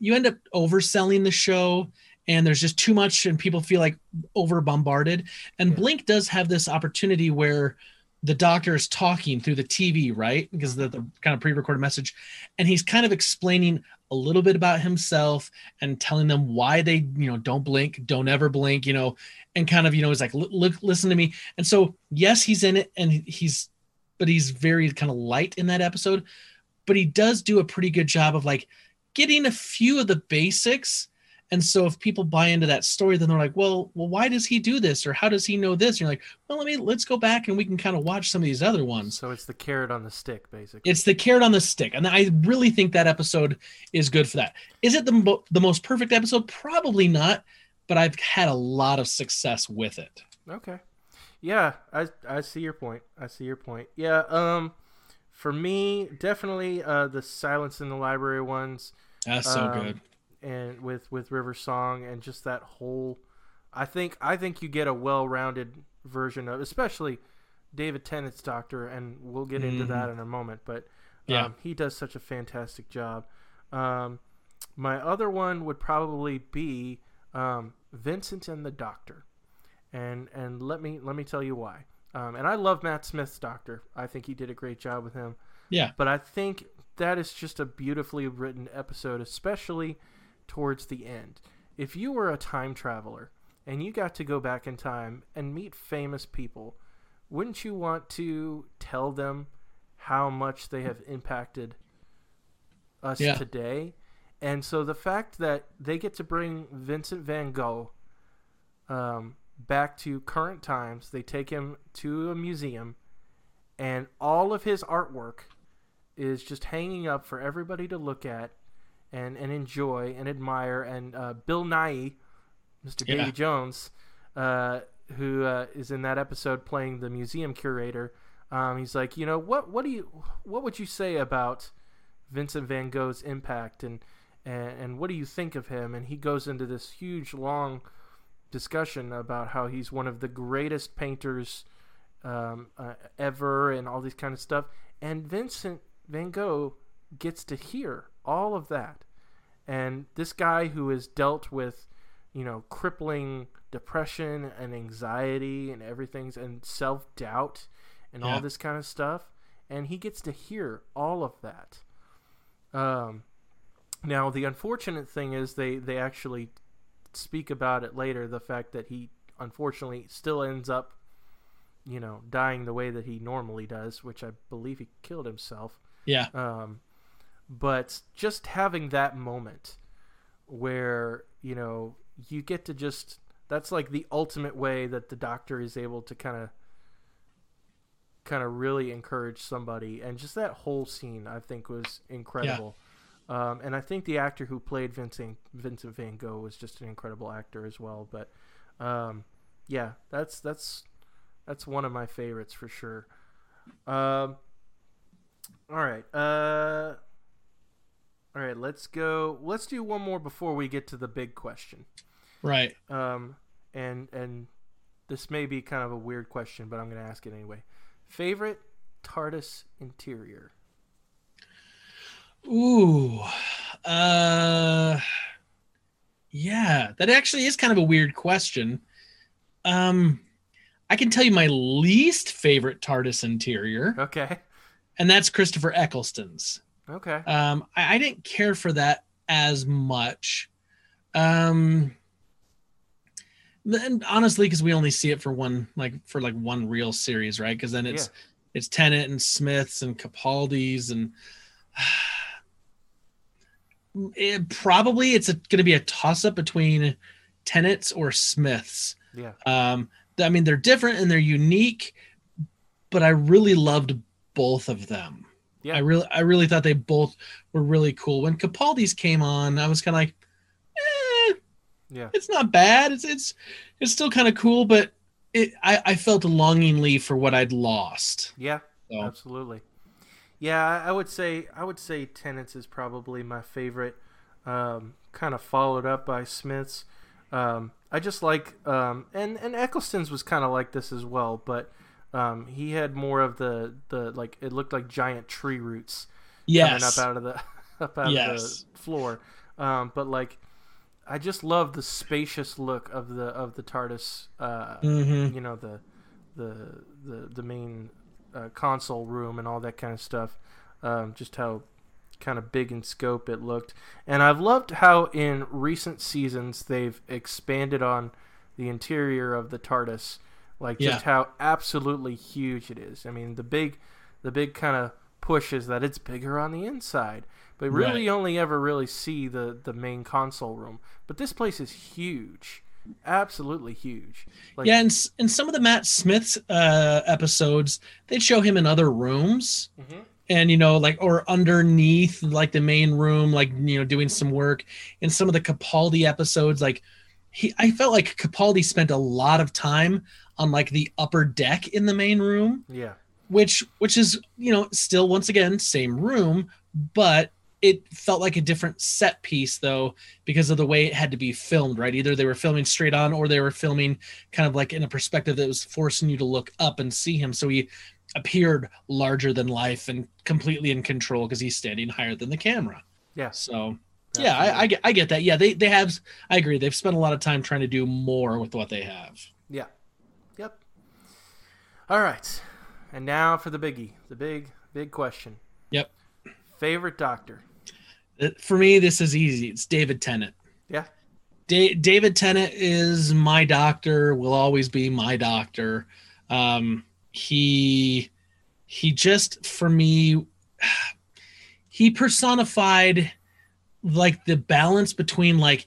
you end up overselling the show and there's just too much and people feel like over bombarded and Yeah. blink does have this opportunity where the doctor is talking through the tv right? Because the, the kind of pre-recorded message. And he's kind of explaining a little bit about himself and telling them why they you know don't blink don't ever blink you know and kind of you know he's like look, look listen to me. And so yes he's in it and he's but he's very kind of light in that episode. But he does do a pretty good job of like getting a few of the basics and so if people buy into that story then they're like well well why does he do this or how does he know this and you're like well let me let's go back and we can kind of watch some of these other ones so it's the carrot on the stick, basically. it's the carrot on the stick, and I really think that episode is good for that. Is it the the most perfect episode? Probably not, but I've had a lot of success with it. Okay. Yeah, I I see your point. I see your point. Yeah, um for me, definitely uh the Silence in the Library ones That's so Um, good. And with with River Song and just that whole I think I think you get a well-rounded version of especially David Tennant's Doctor and we'll get into Mhm. that in a moment, but um, Yeah. he does such a fantastic job. Um my other one would probably be um, Vincent and the Doctor, and and let me let me tell you why. Um, and I love Matt Smith's Doctor. I think he did a great job with him. Yeah. But I think that is just a beautifully written episode, especially towards the end. If you were a time traveler and you got to go back in time and meet famous people, wouldn't you want to tell them how much they have impacted us Yeah. today? And so the fact that they get to bring Vincent van Gogh um, back to current times, they take him to a museum, and all of his artwork is just hanging up for everybody to look at and, and enjoy and admire. And uh, Bill Nighy, Mr. Yeah. Davy Jones, uh, who uh, is in that episode playing the museum curator, um, he's like, you know, what what do you what would you say about Vincent Van Gogh's impact and and, and what do you think of him? And he goes into this huge long discussion about how he's one of the greatest painters um, uh, ever and all these kind of stuff. And Vincent Van Gogh gets to hear all of that. And this guy who has dealt with, you know, crippling depression and anxiety and everything's and self doubt and Yeah. all this kind of stuff, and he gets to hear all of that. Um, now the unfortunate thing is they they actually speak about it later. The fact that he unfortunately still ends up you know, dying the way that he normally does, which I believe he killed himself. Yeah. Um, but just having that moment where you know you get to just that's like the ultimate way that the doctor is able to kind of kind of really encourage somebody. And just that whole scene i think was incredible. Um, and i think the actor who played vincent vincent van gogh was just an incredible actor as well. But um, yeah that's that's that's one of my favorites for sure. Um, all right uh, all right let's go let's do one more before we get to the big question Right. um, and and this may be kind of a weird question, but I'm going to ask it anyway. Favorite TARDIS interior? Ooh. Uh yeah, that actually is kind of a weird question. Um I can tell you my least favorite TARDIS interior, Okay, and that's Christopher Eccleston's. Okay, Um I, I didn't care for that as much. Um and honestly, because we only see it for one like for like one real series, right? Because then it's it's Tennant and Smiths and Capaldi's and [SIGHS] it, probably it's going to be a toss up between Tennant's or Smiths. yeah, Um, I mean, they're different and they're unique, but I really loved both of them. Yeah. I really, I really thought they both were really cool. When Capaldi's came on, I was kind of like, eh, yeah, it's not bad. It's it's it's still kind of cool, but it I, I felt longingly for what I'd lost. yeah, So absolutely. Yeah, I would say I would say Tennant's is probably my favorite. Um, kind of followed up by Smith's. Um, I just like um, and and Eccleston's was kind of like this as well, but um, he had more of the the like it looked like giant tree roots yes, coming [LAUGHS] up out of the up out of the floor. Um, but like, I just love the spacious look of the of the TARDIS. Uh, Mhm. You know the the the the main uh, console room and all that kind of stuff. Um, just how kind of big in scope it looked, and I've loved how in recent seasons they've expanded on the interior of the TARDIS, like just how absolutely huge it is. I mean, the big the big kind of push is that it's bigger on the inside, but really Right. only ever really see the the main console room. But this place is huge, absolutely huge. Like, yeah, and s- in some of the Matt Smith's uh, episodes, they'd show him in other rooms, Mhm. and you know, like or underneath like the main room, like you know, doing some work. In some of the Capaldi episodes, like he, I felt like Capaldi spent a lot of time on like the upper deck in the main room, yeah, which which is you know still once again same room, but it felt like a different set piece though because of the way it had to be filmed right? Either they were filming straight on or they were filming kind of like in a perspective that was forcing you to look up and see him. So he appeared larger than life and completely in control because he's standing higher than the camera. Yeah. so yeah I, I get i get that. Yeah they they have i agree. They've spent a lot of time trying to do more with what they have. Yeah. All right. And now for the biggie, the big, big question. Yep. Favorite doctor? Uh, for me this is easy it's david tennant Yeah. Da- David Tennant is my doctor. Will always be my doctor. Um, he he just for me [SIGHS] he personified like the balance between like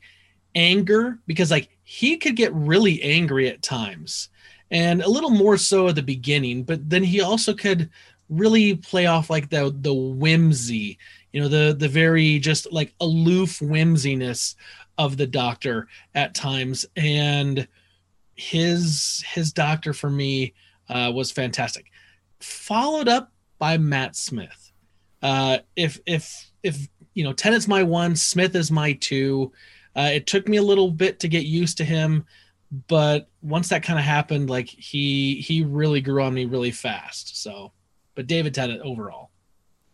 anger because like he could get really angry at times and a little more so at the beginning but then he also could really play off like the the whimsy you know the the very just like aloof whimsiness of the doctor at times. And his his doctor for me uh, was fantastic. Followed up by matt smith. Uh, if if if you know tennant's my one smith is my two. Uh, it took me a little bit to get used to him but once that kind of happened like he he really grew on me really fast so but david it overall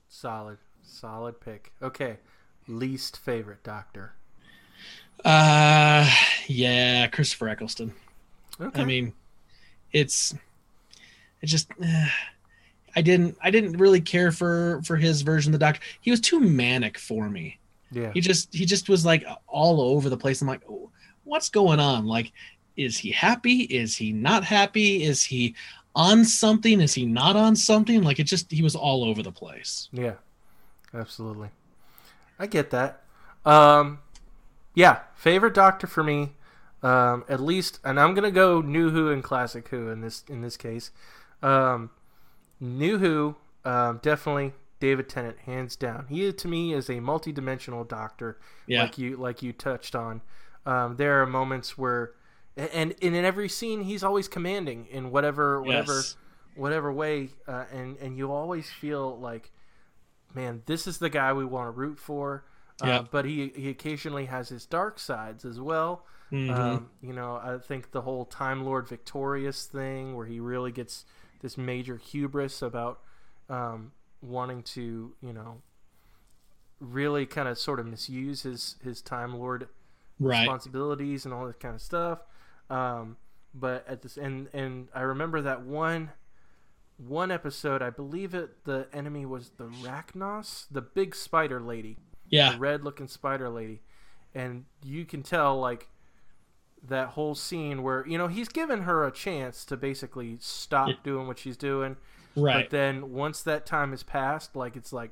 Solid, solid pick. Okay. Least favorite doctor. uh yeah christopher eccleston Okay. I mean, it's it just eh, I didn't I didn't really care for for his version of the Doctor. He was too manic for me. yeah. He just he just was like all over the place. I'm like, oh, what's going on? Like, is he happy? Is he not happy? Is he on something? Is he not on something? Like it just he was all over the place. Yeah, absolutely. I get that. Um, yeah, favorite Doctor for me, um, at least, and I'm gonna go New Who and Classic Who in this in this case. Um, New Who, um, definitely David Tennant, hands down. He to me is a multi-dimensional Doctor, Yeah. like you like you touched on. Um, there are moments where, and, and in every scene, he's always commanding in whatever whatever Yes. whatever way, uh, and and you always feel like, man, this is the guy we want to root for. Uh, Yeah. But he he occasionally has his dark sides as well. Mhm. Um, you know, I think the whole Time Lord Victorious thing, where he really gets this major hubris about um, wanting to, you know, really kind of sort of misuse his his Time Lord right. responsibilities and all that kind of stuff. Um, but at this and and I remember that one one episode. I believe it. The enemy was the Racnoss, the big spider lady, Yeah. the red looking spider lady, and you can tell like that whole scene where you know he's given her a chance to basically stop Yeah. doing what she's doing. Right. But then once that time has passed, like it's like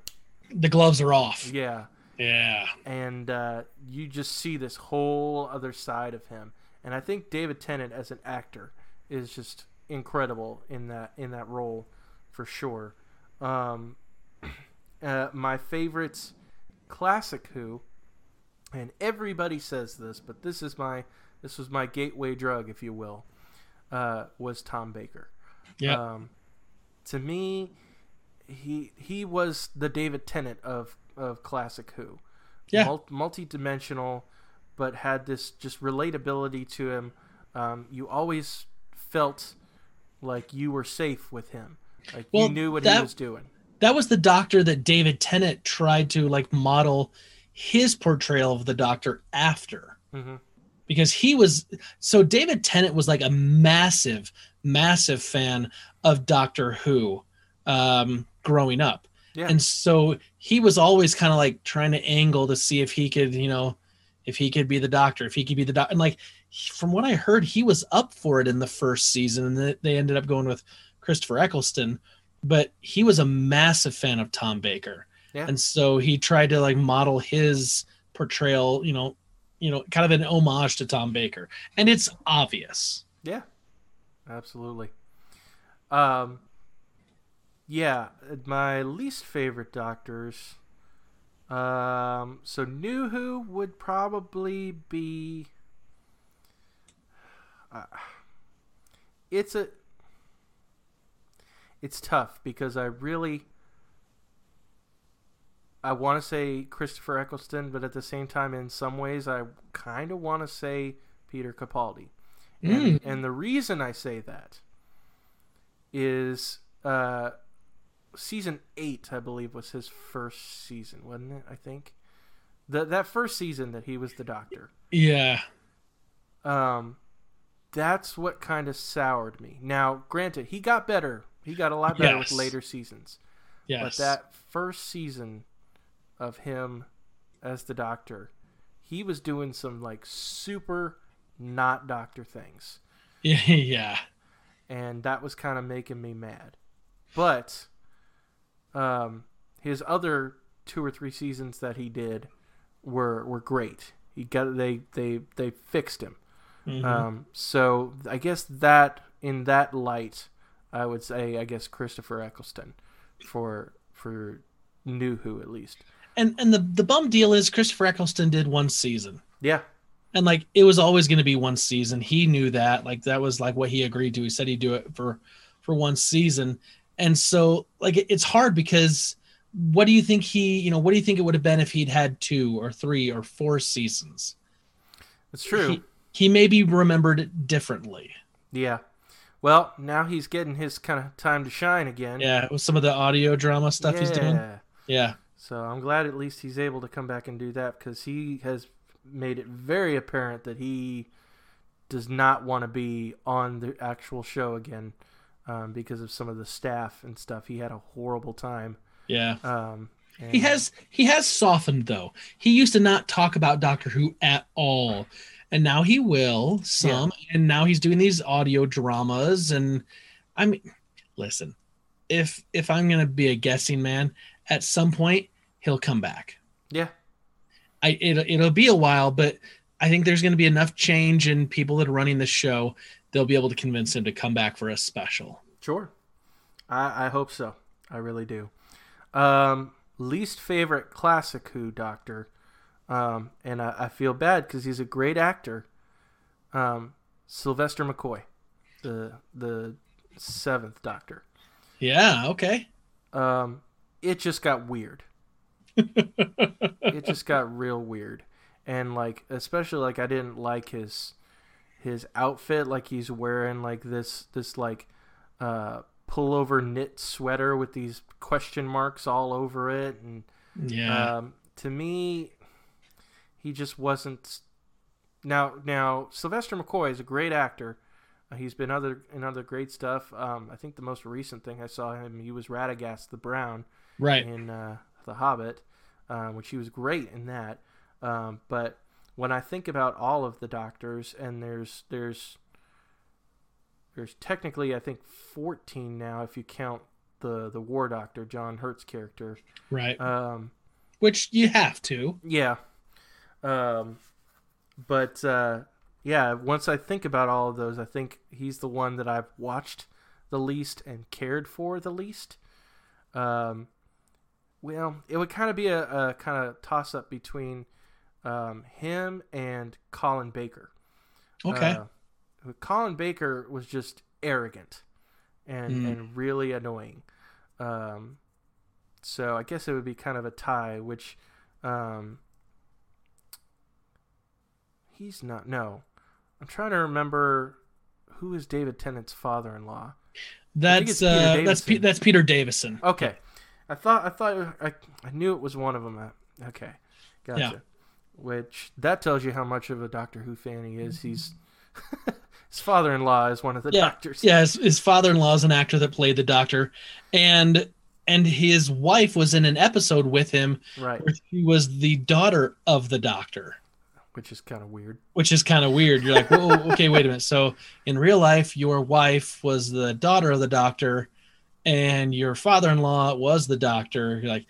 the gloves are off. yeah, Yeah. and uh, you just see this whole other side of him. And I think David Tennant as an actor is just incredible in that in that role for sure. Um, [CLEARS THROAT] uh, my favorite classic Who, and everybody says this, but this is my this was my gateway drug, if you will, uh, was Tom Baker. Yeah. Um, to me, he he was the David Tennant of of classic Who. Yeah. Multi-dimensional, but had this just relatability to him. Um, you always felt like you were safe with him. Like Well, you knew what he that- was doing. that was the doctor that David Tennant tried to like model his portrayal of the doctor after. mm-hmm. because he was so David Tennant was like a massive, massive fan of Doctor Who um, growing up. Yeah. And so he was always kind of like trying to angle to see if he could, you know, if he could be the doctor, if he could be the doctor. And like from what I heard, he was up for it in the first season, and they ended up going with Christopher Eccleston. But he was a massive fan of Tom Baker, Yeah. and so he tried to like model his portrayal, you know, you know, kind of an homage to Tom Baker, and it's obvious. Yeah, absolutely. Um, yeah, my least favorite doctors. Um, so New Who would probably be. Uh, it's a. It's tough because I really. I want to say Christopher Eccleston, but at the same time, in some ways, I kind of want to say Peter Capaldi. And, and the reason I say that is uh, season eight, I believe, was his first season, wasn't it? I think the, that first season that he was the Doctor. Yeah, Um, that's what kind of soured me. Now, granted, he got better. He got a lot better Yes. with later seasons. yes, But that first season of him as the Doctor, he was doing some like super not Doctor things. yeah, [LAUGHS] yeah, and that was kind of making me mad. But um, his other two or three seasons that he did were were great. He got they they they fixed him. Mhm. Um, so I guess that in that light, I would say I guess Christopher Eccleston for for New Who at least. and and the the bum deal is Christopher Eccleston did one season. Yeah, and like it was always going to be one season he knew that like that was like what he agreed to he said he'd do it for for one season and so like it- it's hard because what do you think he you know what do you think it would have been if he'd had two or three or four seasons that's true. he, he maybe remembered differently yeah. Well, now he's getting his kind of time to shine again. yeah with some of the audio drama stuff he's doing Yeah. yeah So I'm glad at least he's able to come back and do that because he has made it very apparent that he does not want to be on the actual show again um, because of some of the staff and stuff. He had a horrible time. yeah Um, he has he has softened though he used to not talk about doctor who at all and now he will some and now he's doing these audio dramas and I mean, listen, if if I'm gonna be a guessing man, at some point he'll come back. Yeah. I it, it'll be a while, but I think there's gonna be enough change in people that are running the show. They'll be able to convince him to come back for a special. Sure. I, I hope so. I really do. Um, least favorite classic Who Doctor, um, and I, I feel bad because he's a great actor. Um, Sylvester McCoy, the the seventh Doctor. Yeah. Okay. Um, it just got weird. [LAUGHS] it just got real weird, and like especially like I didn't like his his outfit. Like he's wearing like this this like uh pullover knit sweater with these question marks all over it, and Yeah. um, to me, he just wasn't. Now, now Sylvester McCoy is a great actor. Uh, he's been other in other great stuff. Um, I think the most recent thing I saw him, he was Radagast the Brown right. in uh, The Hobbit, uh, which he was great in that. Um, but when I think about all of the Doctors, and there's there's there's technically I think 14 now if you count the the War Doctor John Hurt's character. Right. Um, Which you have to. yeah. Um, but uh, yeah, once I think about all of those, I think he's the one that I've watched the least and cared for the least. Um, well, it would kind of be a, a kind of toss up between um, him and Colin Baker. Okay. Uh, Colin Baker was just arrogant and Mm. and really annoying. Um, so I guess it would be kind of a tie, which um, he's not. No, I'm trying to remember who is David Tennant's father-in-law. that's Peter uh, that's Davison. That's Peter Davison. Okay, I thought I thought I, I knew it was one of them. Uh, Okay, gotcha. Yeah. Which that tells you how much of a Doctor Who fan he is. Mm-hmm. He's [LAUGHS] his father-in-law is one of the Yeah, doctors. Yeah, his, his father-in-law is an actor that played the Doctor, and and his wife was in an episode with him right. where she was the daughter of the Doctor, Which is kind of weird. which is kind of weird. You're like, whoa, okay, wait a minute. So in real life, your wife was the daughter of the Doctor, and your father-in-law was the Doctor. You're like,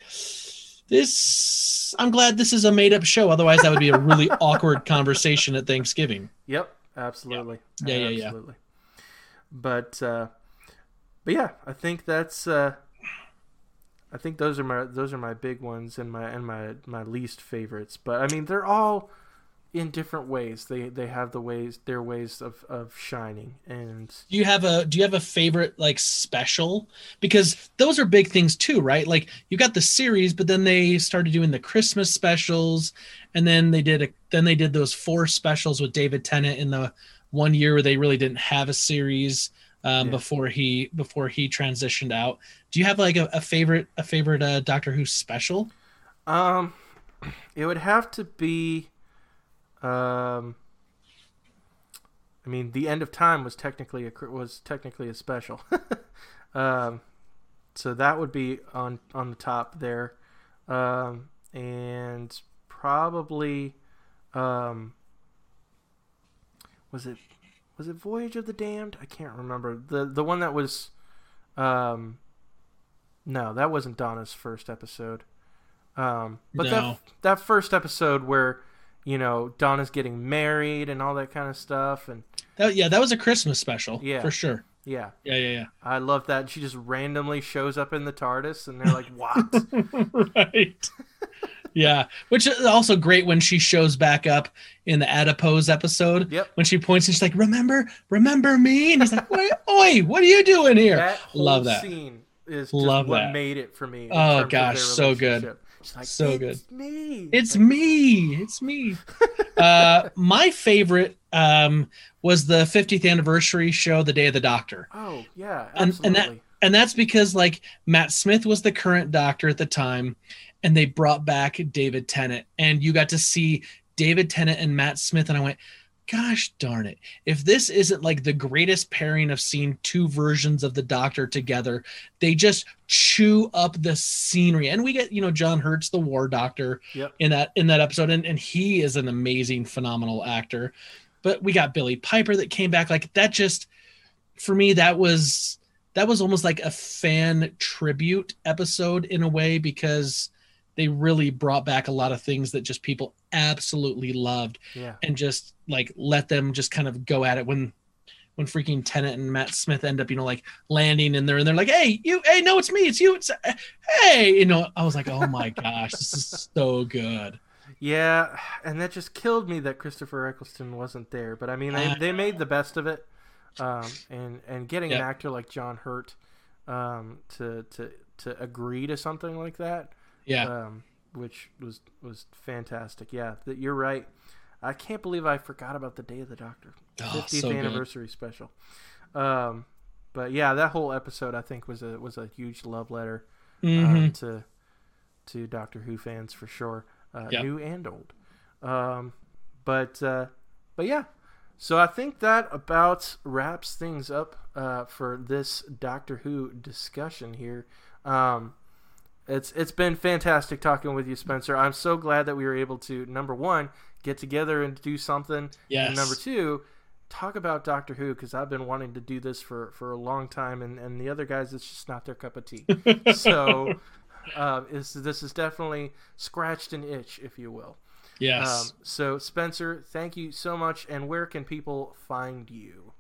this. I'm glad this is a made-up show. Otherwise, that would be a really [LAUGHS] awkward conversation at Thanksgiving. Yep, absolutely. Yeah, yeah, yeah. absolutely. But uh, but yeah, I think that's. Uh, I think those are my those are my big ones and my and my my least favorites. But I mean, they're all in different ways. They they have the ways their ways of of shining and do you have a do you have a favorite like special because those are big things too right like you got the series but then they started doing the christmas specials and then they did a then they did those four specials with david tennant in the one year where they really didn't have a series um, Yeah. before he before he transitioned out do you have like a, a favorite a favorite uh, doctor who special Um, it would have to be. Um, I mean, the end of time was technically a was technically a special. [LAUGHS] um, so that would be on on the top there, um, and probably, um, was it was it Voyage of the Damned? I can't remember the the one that was, um, no, that wasn't Donna's first episode. Um, but No. that that first episode where you know Donna's getting married and all that kind of stuff, and that, yeah that was a christmas special Yeah. for sure yeah, yeah yeah yeah I love that. She just randomly shows up in the TARDIS, and they're like, "What?" [LAUGHS] right yeah which is also great when she shows back up in the adipose episode yep. when she points and she's like remember remember me and he's like oi [LAUGHS] what are you doing here That Love that. scene is just Love what that. made it for me. Oh, gosh, so good. Like, So it's me. it's me. It's me. [LAUGHS] Uh my favorite um was the 50th anniversary show the day of the doctor. Oh yeah, And- and absolutely. that- and that's because like Matt Smith was the current doctor at the time, and they brought back David Tennant, and you got to see David Tennant and Matt Smith, and I went, "Gosh darn it! If this isn't like the greatest pairing of seeing two versions of the Doctor together, they just chew up the scenery." And we get you know John Hurts, the War Doctor, Yep. in that in that episode, and and he is an amazing, phenomenal actor. But we got Billie Piper that came back, like that. Just for me, that was that was almost like a fan tribute episode in a way because they really brought back a lot of things that just people absolutely loved Yeah. and just like let them just kind of go at it when when freaking Tennant and Matt Smith end up, you know, like landing in there and they're like, Hey, you hey, no, it's me, it's you, it's hey, you know, I was like, Oh my gosh, this is so good. Yeah, and that just killed me that Christopher Eccleston wasn't there. But I mean, they, they made the best of it, um, and and getting an actor like John Hurt um, to to to agree to something like that, Yeah. um, which was was fantastic. Yeah, that you're right. I can't believe I forgot about the Day of the Doctor, Oh, 50th so good. anniversary special. Um, but yeah, that whole episode I think was a was a huge love letter Mhm. um, to to Doctor Who fans for sure, uh, Yep. new and old. Um, but uh, but yeah, so I think that about wraps things up uh, for this Doctor Who discussion here. Um, it's it's been fantastic talking with you, Spencer. I'm so glad that we were able to number one get together and do something, yes. and number two talk about Doctor Who because I've been wanting to do this for for a long time, and and the other guys it's just not their cup of tea. [LAUGHS] so uh, is this is definitely scratched an itch, if you will. yes. Um, so Spencer, thank you so much. And where can people find you?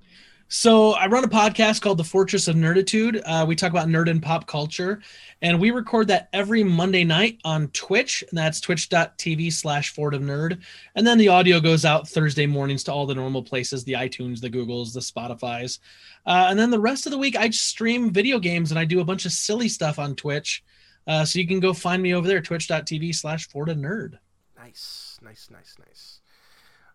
So I run a podcast called The Fortress of Nerditude. Uh, we talk about nerd and pop culture, and we record that every Monday night on Twitch, and that's twitch.tv slash Fort of Nerd. And then the audio goes out Thursday mornings to all the normal places, the iTunes, the Googles, the Spotify's. Uh, and then the rest of the week, I just stream video games and I do a bunch of silly stuff on Twitch. Uh, so you can go find me over there, twitch.tv slash Fort of Nerd. Nice, nice, nice, nice.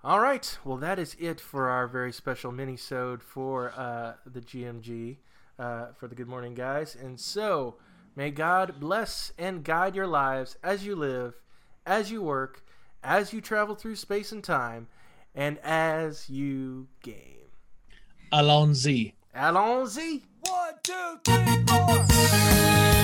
All right, well that is it for our very special mini-sode for uh, the GMG uh, for the Good Morning Guys. And so, may God bless and guide your lives as you live, as you work, as you travel through space and time, and as you game. Allons-y. Allons-y! One, two, three, four.